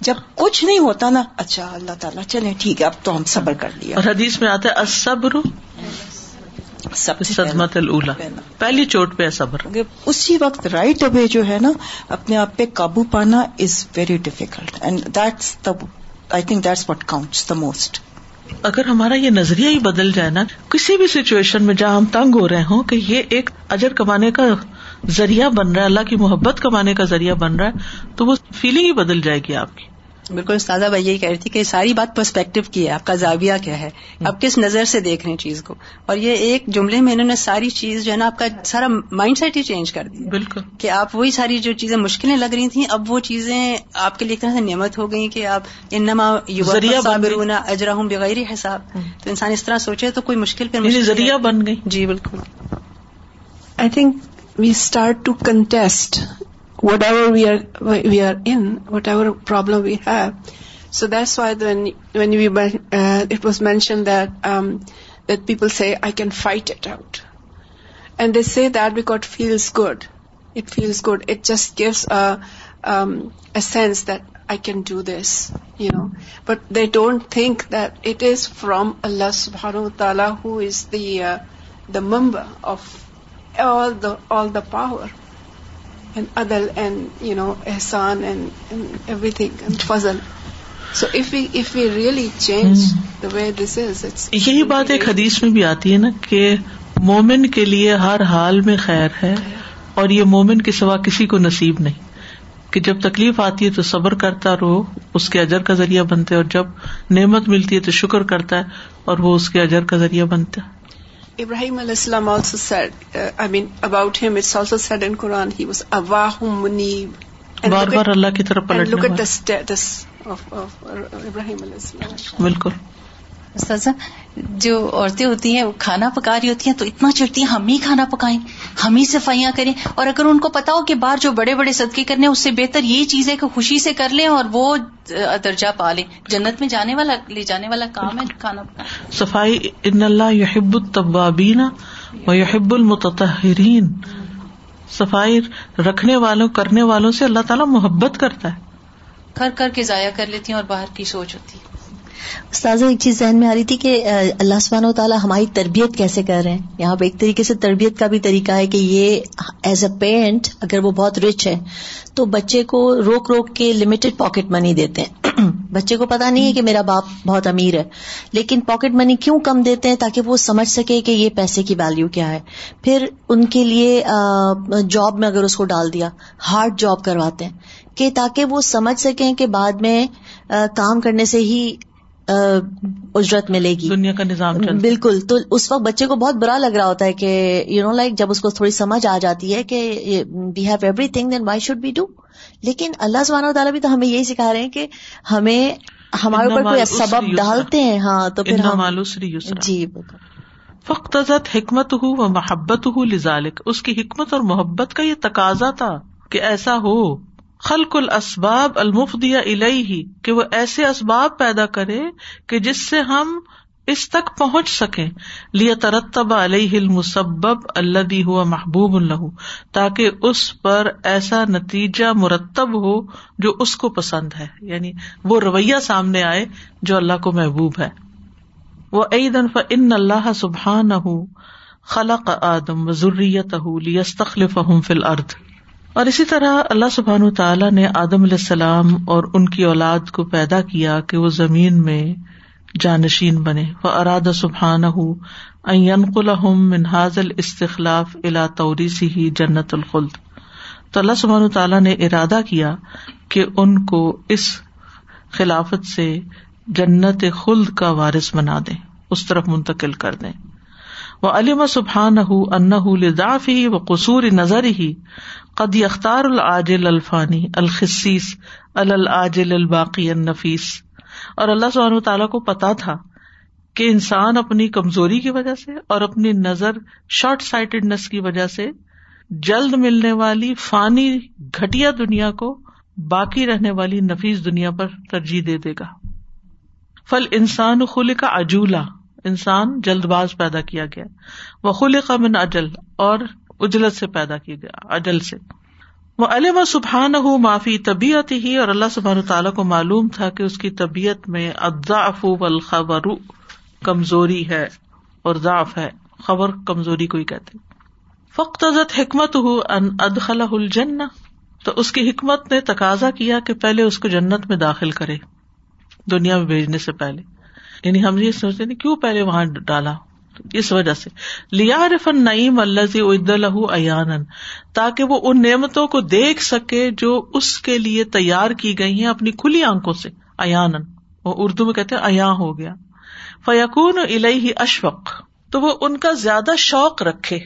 جب کچھ نہیں ہوتا نا اچھا اللہ تعالیٰ چلے ٹھیک ہے اب تو ہم صبر کر لیا اور حدیث میں ہے اصبر سزمت اللہ پہلی چوٹ پہ صبر اسی وقت رائٹ اوے جو ہے نا اپنے آپ پہ قابو پانا is very difficult that's what counts the most اگر ہمارا یہ نظریہ ہی بدل جائے نا کسی بھی سچویشن میں جہاں ہم تنگ ہو رہے ہوں کہ یہ ایک اجر کمانے کا ذریعہ بن رہا ہے اللہ کی محبت کمانے کا ذریعہ بن رہا ہے تو وہ فیلنگ ہی بدل جائے گی آپ کی بالکل استاذہ بھائی یہی کہہ رہی تھی کہ ساری بات پرسپیکٹو کی ہے آپ کا زاویہ کیا ہے آپ کس نظر سے دیکھ رہے ہیں چیز کو اور یہ ایک جملے میں انہوں نے ساری چیز جو ہے نا آپ کا سارا مائنڈ سیٹ ہی چینج کر دی بالکل کہ آپ وہی ساری جو چیزیں مشکلیں لگ رہی تھیں اب وہ چیزیں آپ کے لیے طرح سے نعمت ہو گئی کہ آپ انما اجرا ہوں بغیر حساب تو انسان اس طرح سوچے تو کوئی مشکل یعنی ذریعہ بن گئی جی بالکل I think we start to contest whatever we are in, whatever problem we have. So that's why when we uh, it was mentioned that um, that people say, I can fight it out, and they say that because it feels good. It feels good. It just gives um, a sense that I can do this, you know. But they don't think that it is from Allah Subhanahu wa Taala, who is the uh, Mamba of all the power. and adal and you know ihsan and, and everything and fazl so if we if we really change hmm. the way this is it's یہی بات ایک حدیث میں بھی آتی ہے نا کہ مومن کے لیے ہر حال میں خیر ہے اور یہ مومن کے سوا کسی کو نصیب نہیں کہ جب تکلیف آتی ہے تو صبر کرتا رہو اس کے اجر کا ذریعہ بنتے اور جب نعمت ملتی ہے تو شکر کرتا ہے اور وہ اس کے اجر کا ذریعہ بنتا ہے ابراہیم علیہ السلام also said I mean about ہیمس also said and Quran he states ابراہیم علیہ السلام بالکل استاذہ جو عورتیں ہوتی ہیں وہ کھانا پکا رہی ہوتی ہیں تو اتنا چڑھتی ہیں ہم ہی کھانا پکائیں ہم ہی صفائیاں کریں اور اگر ان کو پتا ہو کہ باہر جو بڑے بڑے صدقے کرنے اس سے بہتر یہ چیز ہے کہ خوشی سے کر لیں اور وہ درجہ پا لیں جنت میں جانے والا لے جانے والا کام ہے کھانا پکانا صفائی ان اللہ یحب یحب و المتطہرین صفائی رکھنے والوں کرنے والوں سے اللہ تعالیٰ محبت کرتا ہے کر کر کے ضائع کر لیتی ہیں اور باہر کی سوچ ہوتی ہے استاذ ایک چیز ذہن میں آ رہی تھی کہ اللہ و تعالیٰ ہماری تربیت کیسے کر رہے ہیں یہاں پہ ایک طریقے سے تربیت کا بھی طریقہ ہے کہ یہ ایز اے پیرنٹ اگر وہ بہت رچ ہے تو بچے کو روک روک کے لمیٹڈ پاکٹ منی دیتے ہیں بچے کو پتا نہیں ہے کہ میرا باپ بہت امیر ہے لیکن پاکٹ منی کیوں کم دیتے ہیں تاکہ وہ سمجھ سکے کہ یہ پیسے کی ویلو کیا ہے پھر ان کے لیے جاب میں اگر اس کو ڈال دیا ہارڈ جاب کرواتے ہیں کہ تاکہ وہ سمجھ سکیں کہ بعد میں کام کرنے سے ہی اجرت ملے گی دنیا کا نظام بالکل تو اس وقت بچے کو بہت برا لگ رہا ہوتا ہے کہ یو نو لائک جب اس کو تھوڑی سمجھ آ جاتی ہے کہ we have everything then why should be do لیکن اللہ سالانہ تعالیٰ بھی تو ہمیں یہی سکھا رہے ہیں کہ ہمیں ہمارے اوپر کوئی سبب ڈالتے ہیں ہاں تو پھر ہم جی فخت حکمت محبت ہوں لزالک اس کی حکمت اور محبت کا یہ تقاضا تھا کہ ایسا ہو خلق ال اسباب وہ ایسے اسباب پیدا کرے کہ جس سے ہم اس تک پہنچ سکیں لیا ترتب علیہ المسب اللہ دی محبوب اللہ تاکہ اس پر ایسا نتیجہ مرتب ہو جو اس کو پسند ہے یعنی وہ رویہ سامنے آئے جو اللہ کو محبوب ہے وہ عید انف ان اللہ سبحان خلق آدم و ضروریت ہُو لیستخلف فل ارد اور اسی طرح اللہ سبحان تعالیٰ نے آدم علیہ السلام اور ان کی اولاد کو پیدا کیا کہ وہ زمین میں جانشین بنے وہ اراد سبحان ہوں اینق الحم الاستخلاف الصلاف اللہ توری سی ہی جنت الخلد تو اللہ سبحان تعالیٰ نے ارادہ کیا کہ ان کو اس خلافت سے جنت خلد کا وارث بنا دے اس طرف منتقل کر دیں وہ علم سبحانہ لداف ہی و قصور نظر ہی قد اختار کہ انسان اپنی کمزوری کی وجہ سے اور اپنی نظر شارٹ سائٹڈنس کی وجہ سے جلد ملنے والی فانی گٹیا دنیا کو باقی رہنے والی نفیس دنیا پر ترجیح دے دے گا فل انسان خل کا اجولا انسان جلد باز پیدا کیا گیا وہ خل کا من اجل اور اجلت سے پیدا کیا گیا اجل سے وہ علم سبحان ہو معافی طبیعت ہی اور اللہ سبحان تعالیٰ کو معلوم تھا کہ اس کی طبیعت میں اضاف الخبر کمزوری ہے اور ضعف ہے خبر کمزوری کو ہی کہتے فخت عزت حکمت ادخلا الجن تو اس کی حکمت نے تقاضا کیا کہ پہلے اس کو جنت میں داخل کرے دنیا میں بھیجنے سے پہلے یعنی ہم یہ سوچتے کیوں پہلے وہاں ڈالا اس وجہ سے لیا رف نعیم اللہ عید الح ایان تاکہ وہ ان نعمتوں کو دیکھ سکے جو اس کے لیے تیار کی گئی ہیں اپنی کھلی آنکھوں سے ایانن وہ اردو میں کہتے ایا ہو گیا فیقون اشوق تو وہ ان کا زیادہ شوق رکھے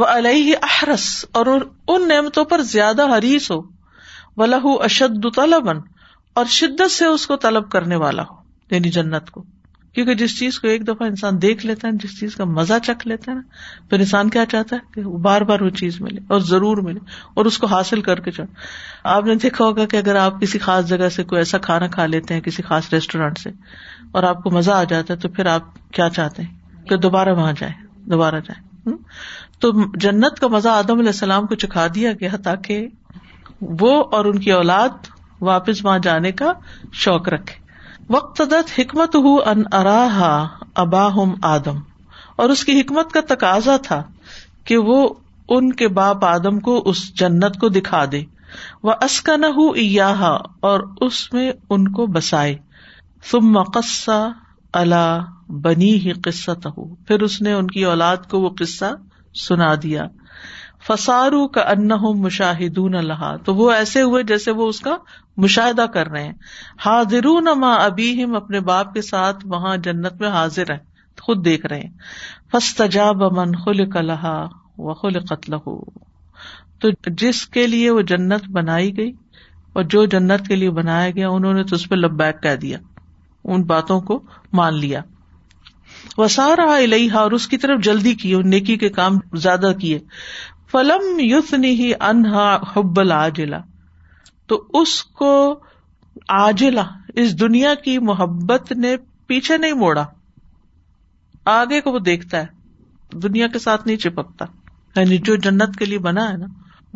وہ احرس اور ان نعمتوں پر زیادہ حریث ہو وہ لہو طلبن اور شدت سے اس کو طلب کرنے والا ہو یعنی جنت کو کیونکہ جس چیز کو ایک دفعہ انسان دیکھ لیتا ہے جس چیز کا مزہ چکھ لیتا ہے نا پھر انسان کیا چاہتا ہے کہ بار بار وہ چیز ملے اور ضرور ملے اور اس کو حاصل کر کے چڑھ آپ نے دیکھا ہوگا کہ اگر آپ کسی خاص جگہ سے کوئی ایسا کھانا کھا لیتے ہیں کسی خاص ریسٹورینٹ سے اور آپ کو مزہ آ جاتا ہے تو پھر آپ کیا چاہتے ہیں کہ دوبارہ وہاں جائیں دوبارہ جائیں تو جنت کا مزہ آدم علیہ السلام کو چکھا دیا گیا تاکہ وہ اور ان کی اولاد واپس وہاں جانے کا شوق رکھے وقت دت حکمت ہم آدم اور اس کی حکمت کا تقاضا تھا کہ وہ ان کے باپ آدم کو اس جنت کو دکھا دے وسکا نہ ہوں ایہا اور اس میں ان کو بسائے سمقہ اللہ بنی ہی قصہ ہو پھر اس نے ان کی اولاد کو وہ قصہ سنا دیا فسارو کا ان مشاہدون اللہ تو وہ ایسے ہوئے جیسے وہ اس کا مشاہدہ کر رہے ہیں حاضر ہم اپنے باپ کے ساتھ وہاں جنت میں حاضر ہیں خود دیکھ رہے خل خل و قتل تو جس کے لیے وہ جنت بنائی گئی اور جو جنت کے لیے بنایا گیا انہوں نے تو اس پہ لب دیا ان باتوں کو مان لیا وسارا الحا اور اس کی طرف جلدی کی نیکی کے کام زیادہ کیے فلم یوسنی ہی انہا حبل آجلا تو اس کو آجلا اس دنیا کی محبت نے پیچھے نہیں موڑا آگے کو وہ دیکھتا ہے دنیا کے ساتھ نہیں چپکتا یعنی جو جنت کے لیے بنا ہے نا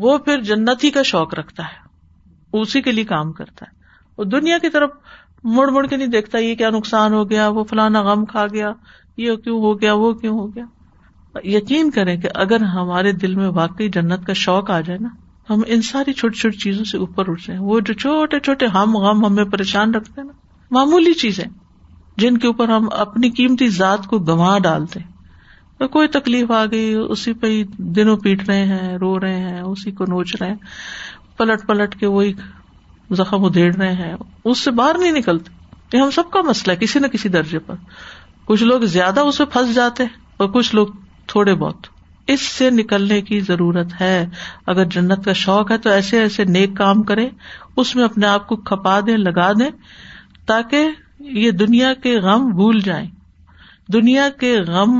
وہ پھر جنت ہی کا شوق رکھتا ہے اسی کے لیے کام کرتا ہے اور دنیا کی طرف مڑ مڑ کے نہیں دیکھتا یہ کیا نقصان ہو گیا وہ فلانا غم کھا گیا یہ کیوں ہو گیا وہ کیوں ہو گیا یقین کریں کہ اگر ہمارے دل میں واقعی جنت کا شوق آ جائے نا ہم ان ساری چھوٹی چھوٹی چیزوں سے اوپر اٹھ جائیں وہ جو چھوٹے چھوٹے ہم غم ہمیں پریشان رکھتے ہیں نا معمولی چیزیں جن کے اوپر ہم اپنی قیمتی ذات کو گنوا ڈالتے ہیں کوئی تکلیف آ گئی اسی پہ ہی دنوں پیٹ رہے ہیں رو رہے ہیں اسی کو نوچ رہے ہیں پلٹ پلٹ کے وہی زخم ادھیڑ رہے ہیں اس سے باہر نہیں نکلتے یہ ہم سب کا مسئلہ ہے کسی نہ کسی درجے پر کچھ لوگ زیادہ اس پہ پھنس جاتے ہیں اور کچھ لوگ تھوڑے بہت اس سے نکلنے کی ضرورت ہے اگر جنت کا شوق ہے تو ایسے ایسے نیک کام کرے اس میں اپنے آپ کو کھپا دیں لگا دیں تاکہ یہ دنیا کے غم بھول جائیں دنیا کے غم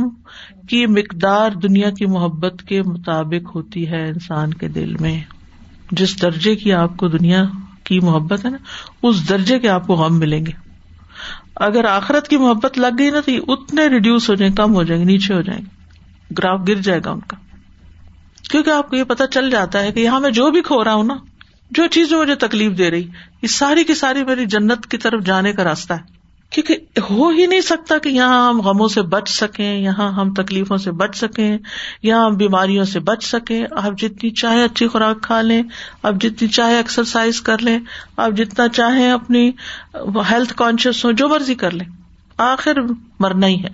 کی مقدار دنیا کی محبت کے مطابق ہوتی ہے انسان کے دل میں جس درجے کی آپ کو دنیا کی محبت ہے نا اس درجے کے آپ کو غم ملیں گے اگر آخرت کی محبت لگ گئی نا تو یہ اتنے ریڈیوس ہو جائیں کم ہو جائیں گے نیچے ہو جائیں گے گراف گر جائے گا ان کا کیونکہ آپ کو یہ پتا چل جاتا ہے کہ یہاں میں جو بھی کھو رہا ہوں نا جو چیز مجھے تکلیف دے رہی یہ ساری کی ساری میری جنت کی طرف جانے کا راستہ ہے کیونکہ ہو ہی نہیں سکتا کہ یہاں ہم غموں سے بچ سکیں یہاں ہم تکلیفوں سے بچ سکیں یہاں ہم بیماریوں سے بچ سکیں آپ جتنی چاہیں اچھی خوراک کھا لیں آپ جتنی چاہیں ایکسرسائز کر لیں آپ جتنا چاہیں اپنی ہیلتھ کانشیس ہوں جو مرضی کر لیں آخر مرنا ہی ہے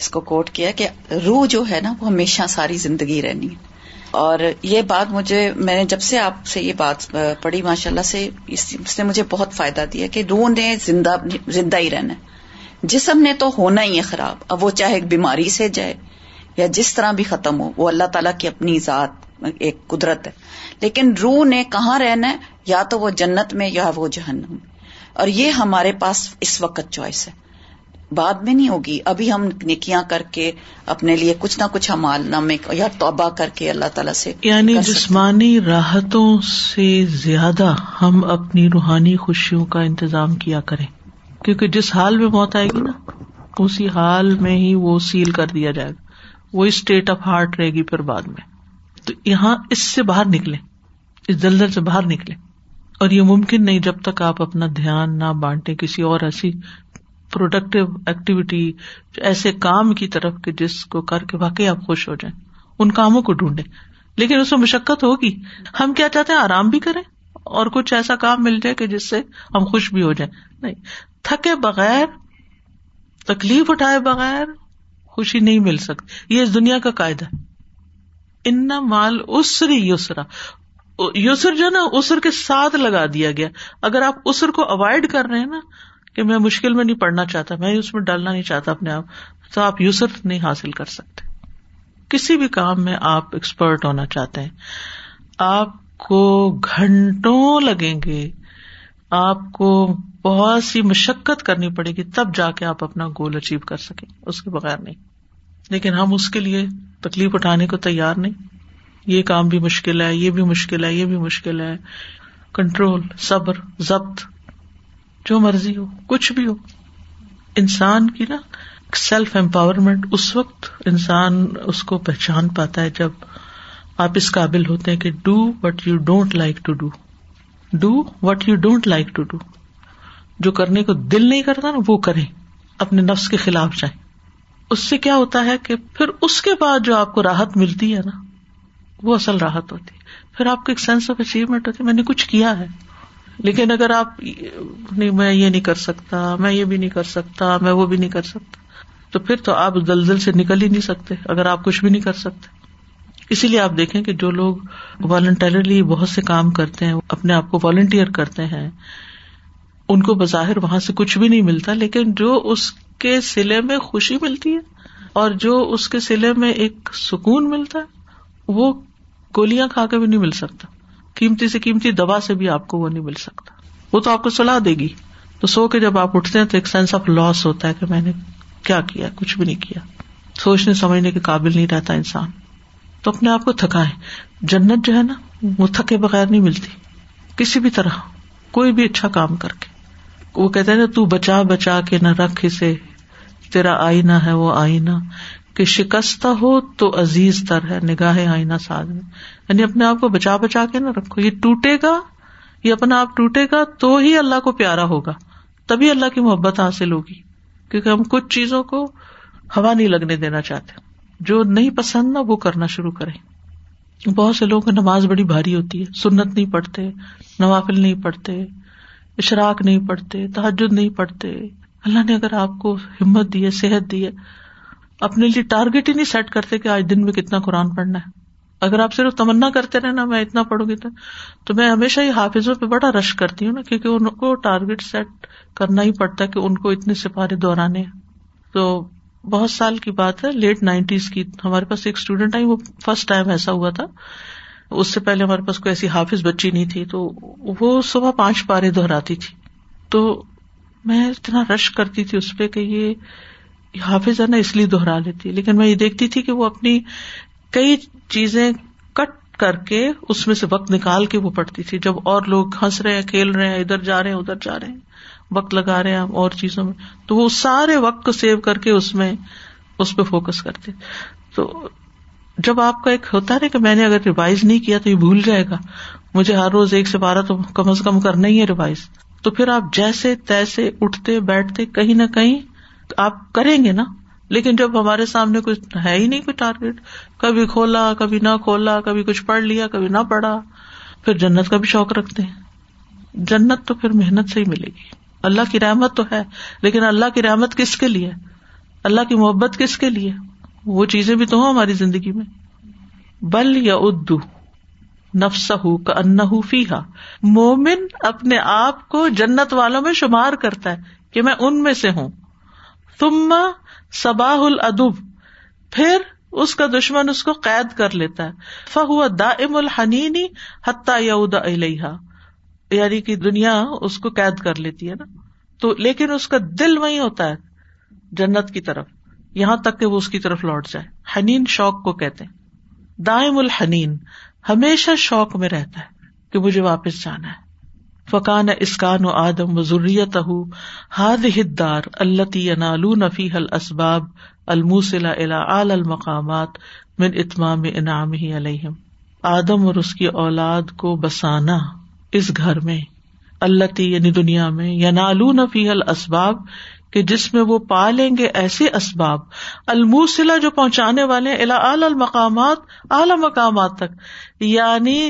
اس کو کوٹ کیا کہ روح جو ہے نا وہ ہمیشہ ساری زندگی رہنی ہے اور یہ بات مجھے میں نے جب سے آپ سے یہ بات پڑھی ماشاء اللہ سے اس نے مجھے بہت فائدہ دیا کہ روح نے زندہ زندہ ہی رہنا ہے جسم نے تو ہونا ہی ہے خراب اب وہ چاہے بیماری سے جائے یا جس طرح بھی ختم ہو وہ اللہ تعالیٰ کی اپنی ذات ایک قدرت ہے لیکن روح نے کہاں رہنا ہے یا تو وہ جنت میں یا وہ جہنم میں اور یہ ہمارے پاس اس وقت چوائس ہے بعد میں نہیں ہوگی ابھی ہم نکیاں کر کے اپنے لیے کچھ نہ کچھ یا توبہ کر کے اللہ تعالیٰ سے یعنی جسمانی راحتوں سے زیادہ ہم اپنی روحانی خوشیوں کا انتظام کیا کریں کیونکہ جس حال میں موت آئے گی نا اسی حال میں ہی وہ سیل کر دیا جائے گا وہ اسٹیٹ آف ہارٹ رہے گی پھر بعد میں تو یہاں اس سے باہر نکلے اس دلدل سے باہر نکلے اور یہ ممکن نہیں جب تک آپ اپنا دھیان نہ بانٹے کسی اور ایسی پروڈکٹیو ایکٹیویٹی ایسے کام کی طرف جس کو کر کے واقعی آپ خوش ہو جائیں ان کاموں کو ڈھونڈے لیکن اس میں مشقت ہوگی ہم کیا چاہتے ہیں آرام بھی کریں اور کچھ ایسا کام مل جائے کہ جس سے ہم خوش بھی ہو جائیں نہیں تھکے بغیر تکلیف اٹھائے بغیر خوشی نہیں مل سکتی یہ اس دنیا کا قاعدہ ان مال اسری یسرا یسر جو نا اسر کے ساتھ لگا دیا گیا اگر آپ اسر کو اوائڈ کر رہے ہیں نا کہ میں مشکل میں نہیں پڑنا چاہتا میں اس میں ڈالنا نہیں چاہتا اپنے آپ تو آپ یوسر نہیں حاصل کر سکتے کسی بھی کام میں آپ ایکسپرٹ ہونا چاہتے ہیں آپ کو گھنٹوں لگیں گے آپ کو بہت سی مشقت کرنی پڑے گی تب جا کے آپ اپنا گول اچیو کر سکیں اس کے بغیر نہیں لیکن ہم اس کے لیے تکلیف اٹھانے کو تیار نہیں یہ کام بھی مشکل ہے یہ بھی مشکل ہے یہ بھی مشکل ہے کنٹرول صبر ضبط جو مرضی ہو کچھ بھی ہو انسان کی نا سیلف امپاورمنٹ اس وقت انسان اس کو پہچان پاتا ہے جب آپ اس قابل ہوتے ہیں کہ do what you don't like to do do what you don't like to do جو کرنے کو دل نہیں کرتا نا وہ کریں اپنے نفس کے خلاف جائیں اس سے کیا ہوتا ہے کہ پھر اس کے بعد جو آپ کو راحت ملتی ہے نا وہ اصل راحت ہوتی ہے پھر آپ کو ایک سینس آف اچیومنٹ ہوتی ہے میں نے کچھ کیا ہے لیکن اگر آپ نہیں میں یہ نہیں کر سکتا میں یہ بھی نہیں کر سکتا میں وہ بھی نہیں کر سکتا تو پھر تو آپ دلدل سے نکل ہی نہیں سکتے اگر آپ کچھ بھی نہیں کر سکتے اسی لیے آپ دیکھیں کہ جو لوگ والنٹرلی بہت سے کام کرتے ہیں اپنے آپ کو والنٹیئر کرتے ہیں ان کو بظاہر وہاں سے کچھ بھی نہیں ملتا لیکن جو اس کے سلے میں خوشی ملتی ہے اور جو اس کے سلے میں ایک سکون ملتا ہے وہ گولیاں کھا کے بھی نہیں مل سکتا قیمتی سے قیمتی دوا سے بھی آپ کو وہ نہیں مل سکتا وہ تو آپ کو سلاح دے گی تو سو کے جب آپ اٹھتے ہیں تو ایک سینس آف لاس ہوتا ہے کہ میں نے کیا کیا کچھ بھی نہیں کیا سوچنے سمجھنے کے قابل نہیں رہتا انسان تو اپنے آپ کو تھکائے جنت جو ہے نا وہ تھکے بغیر نہیں ملتی کسی بھی طرح کوئی بھی اچھا کام کر کے وہ کہتے ہیں نا تو بچا بچا کے نہ رکھ اسے تیرا آئینہ ہے وہ آئینہ کہ شکستہ ہو تو عزیز تر ہے نگاہ آئینہ ساز میں یعنی اپنے آپ کو بچا بچا کے نہ رکھو یہ ٹوٹے گا یہ اپنا آپ ٹوٹے گا تو ہی اللہ کو پیارا ہوگا تبھی اللہ کی محبت حاصل ہوگی کیونکہ ہم کچھ چیزوں کو ہوا نہیں لگنے دینا چاہتے جو نہیں پسند نا وہ کرنا شروع کریں بہت سے لوگوں کو نماز بڑی بھاری ہوتی ہے سنت نہیں پڑھتے نوافل نہیں پڑھتے اشراک نہیں پڑھتے تحجد نہیں پڑھتے اللہ نے اگر آپ کو ہمت دی ہے صحت دی ہے اپنے لیے ٹارگیٹ ہی نہیں سیٹ کرتے کہ آج دن میں کتنا قرآن پڑھنا ہے اگر آپ صرف تمنا کرتے رہے نا میں اتنا پڑھوں گی تو تو میں ہمیشہ ہی حافظوں پہ بڑا رش کرتی ہوں نا کیونکہ ان کو ٹارگیٹ سیٹ کرنا ہی پڑتا ہے کہ ان کو اتنے سپارے دہرانے تو بہت سال کی بات ہے لیٹ نائنٹیز کی ہمارے پاس ایک اسٹوڈینٹ آئی وہ فرسٹ ٹائم ایسا ہوا تھا اس سے پہلے ہمارے پاس کوئی ایسی حافظ بچی نہیں تھی تو وہ صبح پانچ پارے دہراتی تھی تو میں اتنا رش کرتی تھی اس پہ کہ یہ حافظ ہے نا اس لیے دہرا لیتی لیکن میں یہ دیکھتی تھی کہ وہ اپنی کئی چیزیں کٹ کر کے اس میں سے وقت نکال کے وہ پڑتی تھی جب اور لوگ ہنس رہے ہیں کھیل رہے ہیں ادھر جا رہے ہیں ادھر جا رہے ہیں وقت لگا رہے ہیں اور چیزوں میں تو وہ سارے وقت کو سیو کر کے اس میں اس پہ فوکس کرتے تو جب آپ کا ایک ہوتا ہے کہ میں نے اگر ریوائز نہیں کیا تو یہ بھول جائے گا مجھے ہر روز ایک سے بارہ تو کم از کم کرنا ہی ہے ریوائز تو پھر آپ جیسے تیسے اٹھتے بیٹھتے کہیں نہ کہیں آپ کریں گے نا لیکن جب ہمارے سامنے کچھ ہے ہی نہیں کوئی ٹارگیٹ کبھی کھولا کبھی نہ کھولا کبھی کچھ پڑھ لیا کبھی نہ پڑھا پھر جنت کا بھی شوق رکھتے ہیں جنت تو پھر محنت سے ہی ملے گی اللہ کی رحمت تو ہے لیکن اللہ کی رحمت کس کے لیے اللہ کی محبت کس کے لیے وہ چیزیں بھی تو ہوں ہماری زندگی میں بل یا ادو ہو کا ان فی ہا مومن اپنے آپ کو جنت والوں میں شمار کرتا ہے کہ میں ان میں سے ہوں تم سباہ العدب پھر اس کا دشمن اس کو قید کر لیتا ہے دا ہوا الحنینی حت یادا علیہ یعنی کہ دنیا اس کو قید کر لیتی ہے نا تو لیکن اس کا دل وہی ہوتا ہے جنت کی طرف یہاں تک کہ وہ اس کی طرف لوٹ جائے حنین شوق کو کہتے دائم الحنین ہمیشہ شوق میں رہتا ہے کہ مجھے واپس جانا ہے فقان اسکان و آدم و ضروریت ہاد التی حل اسباب الا المقامات من اتمام انعام ہی آدم اور اس کی اولاد کو بسانا اس گھر میں اللہ یعنی دنیا میں یا نالو نفی الاسباب کہ جس میں وہ پا لیں گے ایسے اسباب الموسلا جو پہنچانے والے الا المقامات اعلی مقامات تک یعنی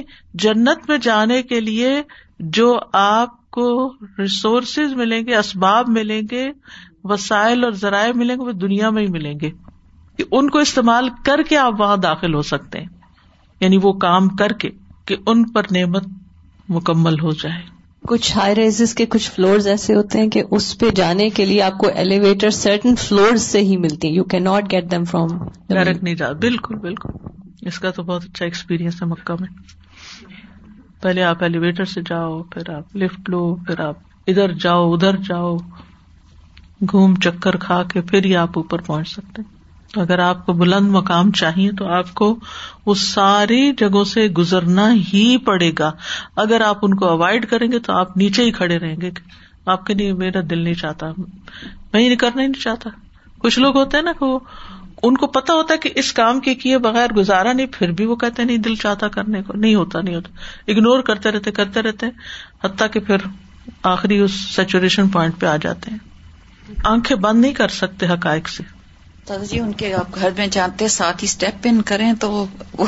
جنت میں جانے کے لیے جو آپ کو ریسورسز ملیں گے اسباب ملیں گے وسائل اور ذرائع ملیں گے وہ دنیا میں ہی ملیں گے کہ ان کو استعمال کر کے آپ وہاں داخل ہو سکتے ہیں یعنی وہ کام کر کے کہ ان پر نعمت مکمل ہو جائے کچھ ہائی ریزز کے کچھ فلورز ایسے ہوتے ہیں کہ اس پہ جانے کے لیے آپ کو ایلیویٹر سرٹن فلور سے ہی ملتی you can not get them from direct نہیں جا بالکل بالکل اس کا تو بہت اچھا ایکسپیرئنس ہے مکہ میں پہلے آپ ایلیویٹر سے جاؤ پھر آپ لفٹ لو پھر آپ ادھر جاؤ ادھر جاؤ گھوم چکر کھا کے پھر ہی آپ اوپر پہنچ سکتے تو اگر آپ کو بلند مقام چاہیے تو آپ کو اس ساری جگہوں سے گزرنا ہی پڑے گا اگر آپ ان کو اوائڈ کریں گے تو آپ نیچے ہی کھڑے رہیں گے آپ کے لیے میرا دل نہیں چاہتا میں یہ کرنا ہی نہیں چاہتا کچھ لوگ ہوتے ہیں نا کہ وہ ان کو پتا ہوتا ہے کہ اس کام کے کیے بغیر گزارا نہیں پھر بھی وہ کہتے نہیں دل چاہتا کرنے کو نہیں ہوتا نہیں ہوتا اگنور کرتے رہتے کرتے رہتے حتیٰ کہ پھر آخری اس سیچوریشن پوائنٹ پہ آ جاتے ہیں آنکھیں بند نہیں کر سکتے حقائق سے جی ان کے آپ گھر میں جانتے ساتھ ہی اسٹیپ ان کریں تو وہ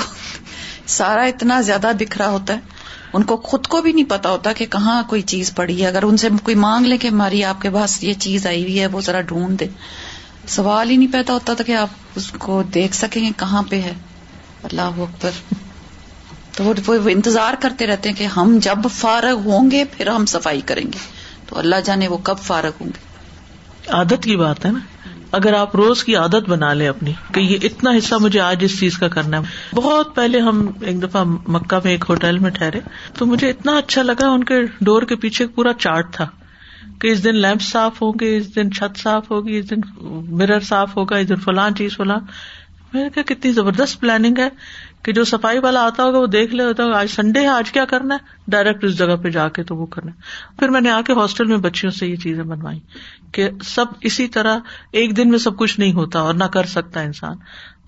سارا اتنا زیادہ بکھرا ہوتا ہے ان کو خود کو بھی نہیں پتا ہوتا کہ کہاں کوئی چیز پڑی ہے اگر ان سے کوئی مانگ لے کہ ماری آپ کے پاس یہ چیز آئی ہوئی ہے وہ ذرا ڈھونڈ دے سوال ہی نہیں پیدا ہوتا تھا کہ آپ اس کو دیکھ گے کہاں پہ ہے اللہ وقت پر تو وہ انتظار کرتے رہتے ہیں کہ ہم جب فارغ ہوں گے پھر ہم صفائی کریں گے تو اللہ جانے وہ کب فارغ ہوں گے عادت کی بات ہے نا اگر آپ روز کی عادت بنا لیں اپنی کہ یہ اتنا حصہ مجھے آج اس چیز کا کرنا ہے بہت پہلے ہم ایک دفعہ مکہ میں ایک ہوٹل میں ٹھہرے تو مجھے اتنا اچھا لگا ان کے ڈور کے پیچھے پورا چارٹ تھا کہ اس دن لیمپ صاف ہوں گے اس دن چھت صاف ہوگی اس دن مرر صاف ہوگا اس دن فلاں چیز فلاں کہا کتنی زبردست پلاننگ ہے کہ جو صفائی والا آتا ہوگا وہ دیکھ لے ہوتا ہوگا آج سنڈے ہے آج کیا کرنا ہے ڈائریکٹ اس جگہ پہ جا کے تو وہ کرنا ہے پھر میں نے آ کے ہاسٹل میں بچیوں سے یہ چیزیں بنوائی کہ سب اسی طرح ایک دن میں سب کچھ نہیں ہوتا اور نہ کر سکتا انسان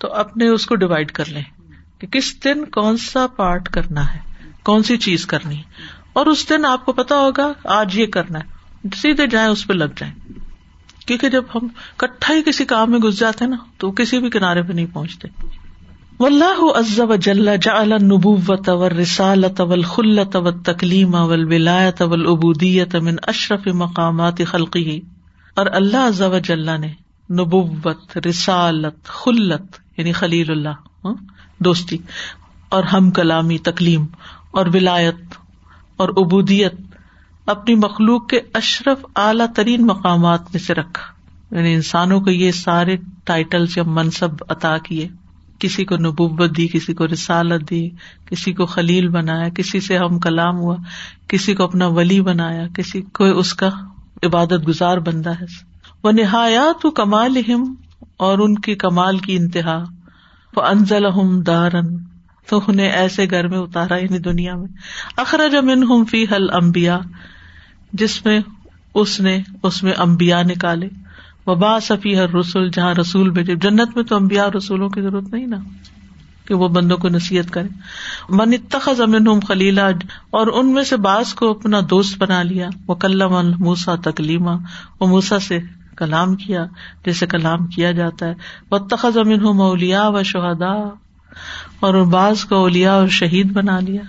تو اپنے اس کو ڈیوائڈ کر لیں کہ کس دن کون سا پارٹ کرنا ہے کون سی چیز کرنی ہے اور اس دن آپ کو پتا ہوگا آج یہ کرنا ہے سیدھے جائیں اس پہ لگ جائیں کیونکہ جب ہم کٹھا ہی کسی کام میں گھس جاتے ہیں نا تو کسی بھی کنارے پہ نہیں پہنچتے ولہ نبوت و رسالت اول خلط اوت تکلیم اول ولا ابویت امن اشرف مقامات خلقی اور اللہ ازاو جل نے نبوت رسالت خلت یعنی خلیل اللہ ہاں، دوستی اور ہم کلامی تکلیم اور ولایت اور عبودیت اپنی مخلوق کے اشرف اعلی ترین مقامات میں سے رکھا یعنی انسانوں کو یہ سارے ٹائٹل منصب عطا کیے کسی کو نبوت دی کسی کو رسالت دی کسی کو خلیل بنایا کسی سے ہم کلام ہوا کسی کو اپنا ولی بنایا کسی کو اس کا عبادت گزار بندہ ہے وہ نہایا تو کمال ہم اور ان کی کمال کی انتہا وہ انزل ہم دارن تو انہیں ایسے گھر میں اتارا یعنی دنیا میں اخرا امن ہوں فی حل امبیا جس میں اس نے اس میں امبیا نکالے با صفی ہر رسول جہاں رسول بھیجے جنت میں تو امبیا رسولوں کی ضرورت نہیں نا کہ وہ بندوں کو نصیحت کرے منتخا ضمین ہوں خلیلا اور ان میں سے باس کو اپنا دوست بنا لیا وہ کل الموسا تکلیما وہ موسا سے کلام کیا جیسے کلام کیا جاتا ہے وہ تخا زمین ہوں مولیا و شہدا اور اولیا کا شہید بنا لیا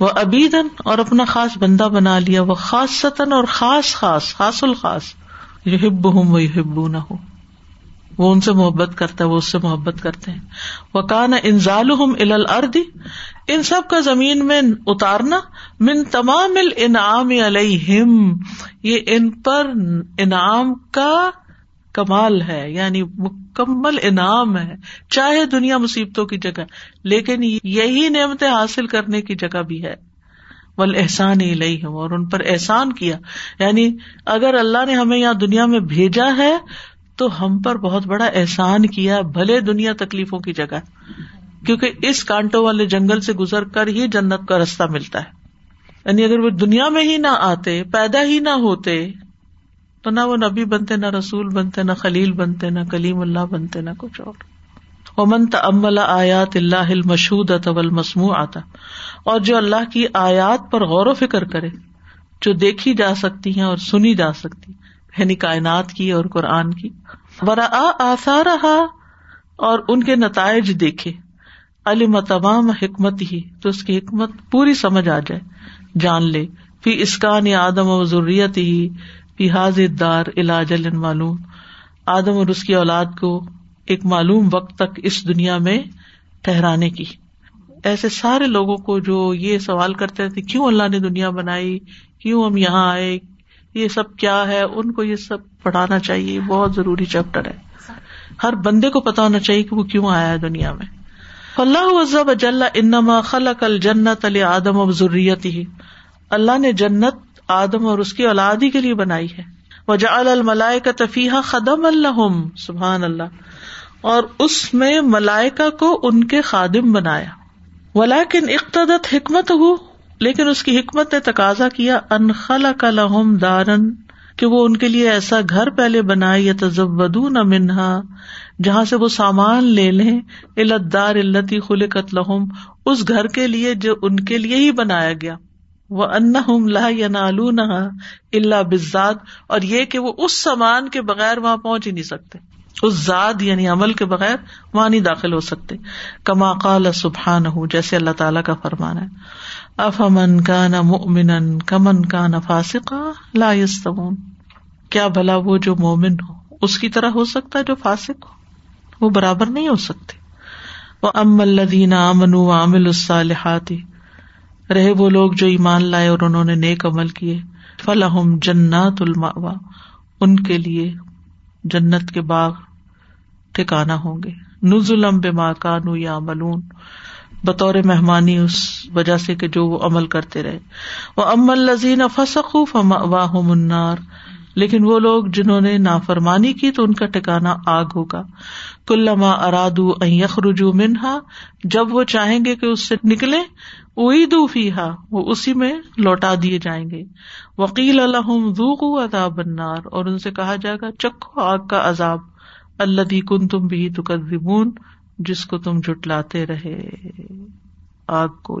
وہ ابیدن اور اپنا خاص بندہ بنا لیا وہ خاص ستن اور خاص خاص خاص الخاص یہ ہب ہوں وہ ہبو نہ ہو وہ ان سے محبت کرتا ہے وہ اس سے محبت کرتے ہیں وہ کان الردی ان سب کا زمین میں اتارنا من تمام الانعام علیہ یہ ان پر انعام کا کمال ہے یعنی مکمل انعام ہے چاہے دنیا مصیبتوں کی جگہ لیکن یہی نعمتیں حاصل کرنے کی جگہ بھی ہے بل احسان ہی لئی ہوں اور ان پر احسان کیا یعنی اگر اللہ نے ہمیں یہاں دنیا میں بھیجا ہے تو ہم پر بہت بڑا احسان کیا بھلے دنیا تکلیفوں کی جگہ کیونکہ اس کانٹوں والے جنگل سے گزر کر ہی جنت کا رستہ ملتا ہے یعنی اگر وہ دنیا میں ہی نہ آتے پیدا ہی نہ ہوتے تو نہ وہ نبی بنتے نہ رسول بنتے نہ خلیل بنتے نہ کلیم اللہ بنتے نہ کچھ اور امن تمل آیات اللہ آتا اور جو اللہ کی آیات پر غور و فکر کرے جو دیکھی جا سکتی ہیں اور سنی جا سکتی یعنی کائنات کی اور قرآن کی آسا رہا اور ان کے نتائج دیکھے علم تمام حکمت ہی تو اس کی حکمت پوری سمجھ آ جائے جان لے پھر اسکان یا آدم و ضروریت ہی پاض دار علاج معلوم آدم اور اس کی اولاد کو ایک معلوم وقت تک اس دنیا میں ٹہرانے کی ایسے سارے لوگوں کو جو یہ سوال کرتے تھے کیوں اللہ نے دنیا بنائی کیوں ہم یہاں آئے یہ سب کیا ہے ان کو یہ سب پڑھانا چاہیے بہت ضروری چیپٹر ہے ہر بندے کو پتا ہونا چاہیے کہ وہ کیوں آیا ہے دنیا میں اللہ وزب اجل انما خلق الجنت علیہ اللہ نے جنت آدم اور اس کی اولادی کے لیے بنائی ہے الملائے کا تفیح خدم الحم سبحان اللہ اور اس میں ملائکا کو ان کے خادم بنایا ولاکن اقتدت حکمت ہو لیکن اس کی حکمت نے تقاضا کیا انخلا کا لہم دارن کہ وہ ان کے لیے ایسا گھر پہلے بنائے یا نہ منہا جہاں سے وہ سامان لے لیں علت دار التی خل قتل اس گھر کے لیے جو ان کے لیے ہی بنایا گیا وہ ان لہ اللہ بزاد اور یہ کہ وہ اس سامان کے بغیر وہاں پہنچ ہی نہیں سکتے اس زاد یعنی عمل کے بغیر وہاں نہیں داخل ہو سکتے کما قال سبحان ہوں جیسے اللہ تعالیٰ کا فرمان اف افمن کا نہ مومن کمن کا نہ لا لاسم کیا بھلا وہ جو مومن ہو اس کی طرح ہو سکتا ہے جو فاسق ہو وہ برابر نہیں ہو سکتے وہ ام اللہ و عامل السلحی رہے وہ لوگ جو ایمان لائے اور انہوں نے نیک عمل کیے فلاحم جنت ان کے لیے جنت کے باغ ٹھکانا ہوں گے نز ظلم بے ماکا نو یا ملون بطور مہمانی اس وجہ سے کہ جو وہ عمل کرتے رہے وہ الزین لذین فما واہ منار لیکن وہ لوگ جنہوں نے نافرمانی کی تو ان کا ٹکانا آگ ہوگا کلما ارادو رجو منہا جب وہ چاہیں گے کہ اس سے نکلے ہا وہ اسی میں لوٹا دیے جائیں گے وکیل الحمو عذاب بنار اور ان سے کہا جائے گا چکو آگ کا عذاب اللہ کن تم بھی تکون جس کو تم جٹلاتے رہے آگ کو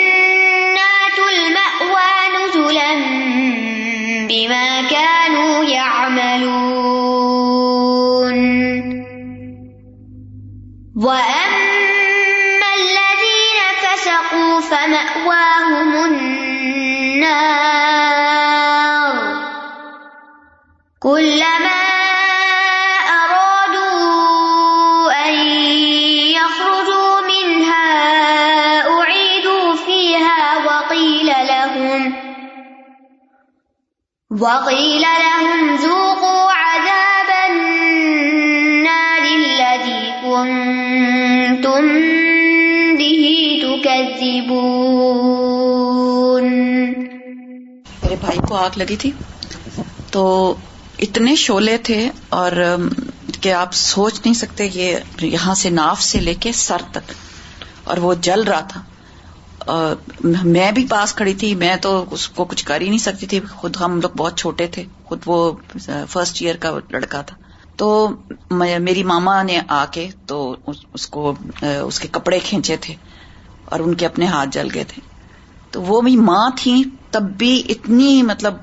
میرے بھائی کو آگ لگی تھی تو اتنے شولے تھے اور کہ آپ سوچ نہیں سکتے یہ یہاں سے ناف سے لے کے سر تک اور وہ جل رہا تھا میں بھی پاس کھڑی تھی میں تو اس کو کچھ کر ہی نہیں سکتی تھی خود ہم لوگ بہت چھوٹے تھے خود وہ فرسٹ ایئر کا لڑکا تھا تو میری ماما نے آ کے تو اس کو اس کے کپڑے کھینچے تھے اور ان کے اپنے ہاتھ جل گئے تھے تو وہ بھی ماں تھیں تب بھی اتنی مطلب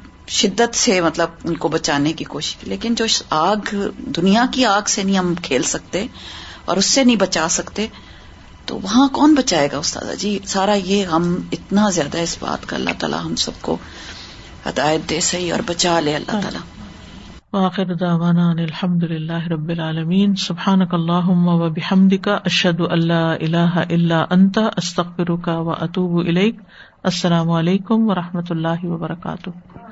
شدت سے مطلب ان کو بچانے کی کوشش کی لیکن جو آگ دنیا کی آگ سے نہیں ہم کھیل سکتے اور اس سے نہیں بچا سکتے تو وہاں کون بچائے گا استاد جی سارا یہ غم اتنا زیادہ اس بات کا اللہ تعالیٰ ہم سب کو ہدایت دے سہی اور بچا لے اللہ ہاں. تعالیٰ وآخر دعوانا ان الحمد للہ رب العالمین سبحانک اللہم و بحمدک اشہد اللہ الہ الا انت استغفرک و اتوب السلام علیکم و رحمۃ اللہ وبرکاتہ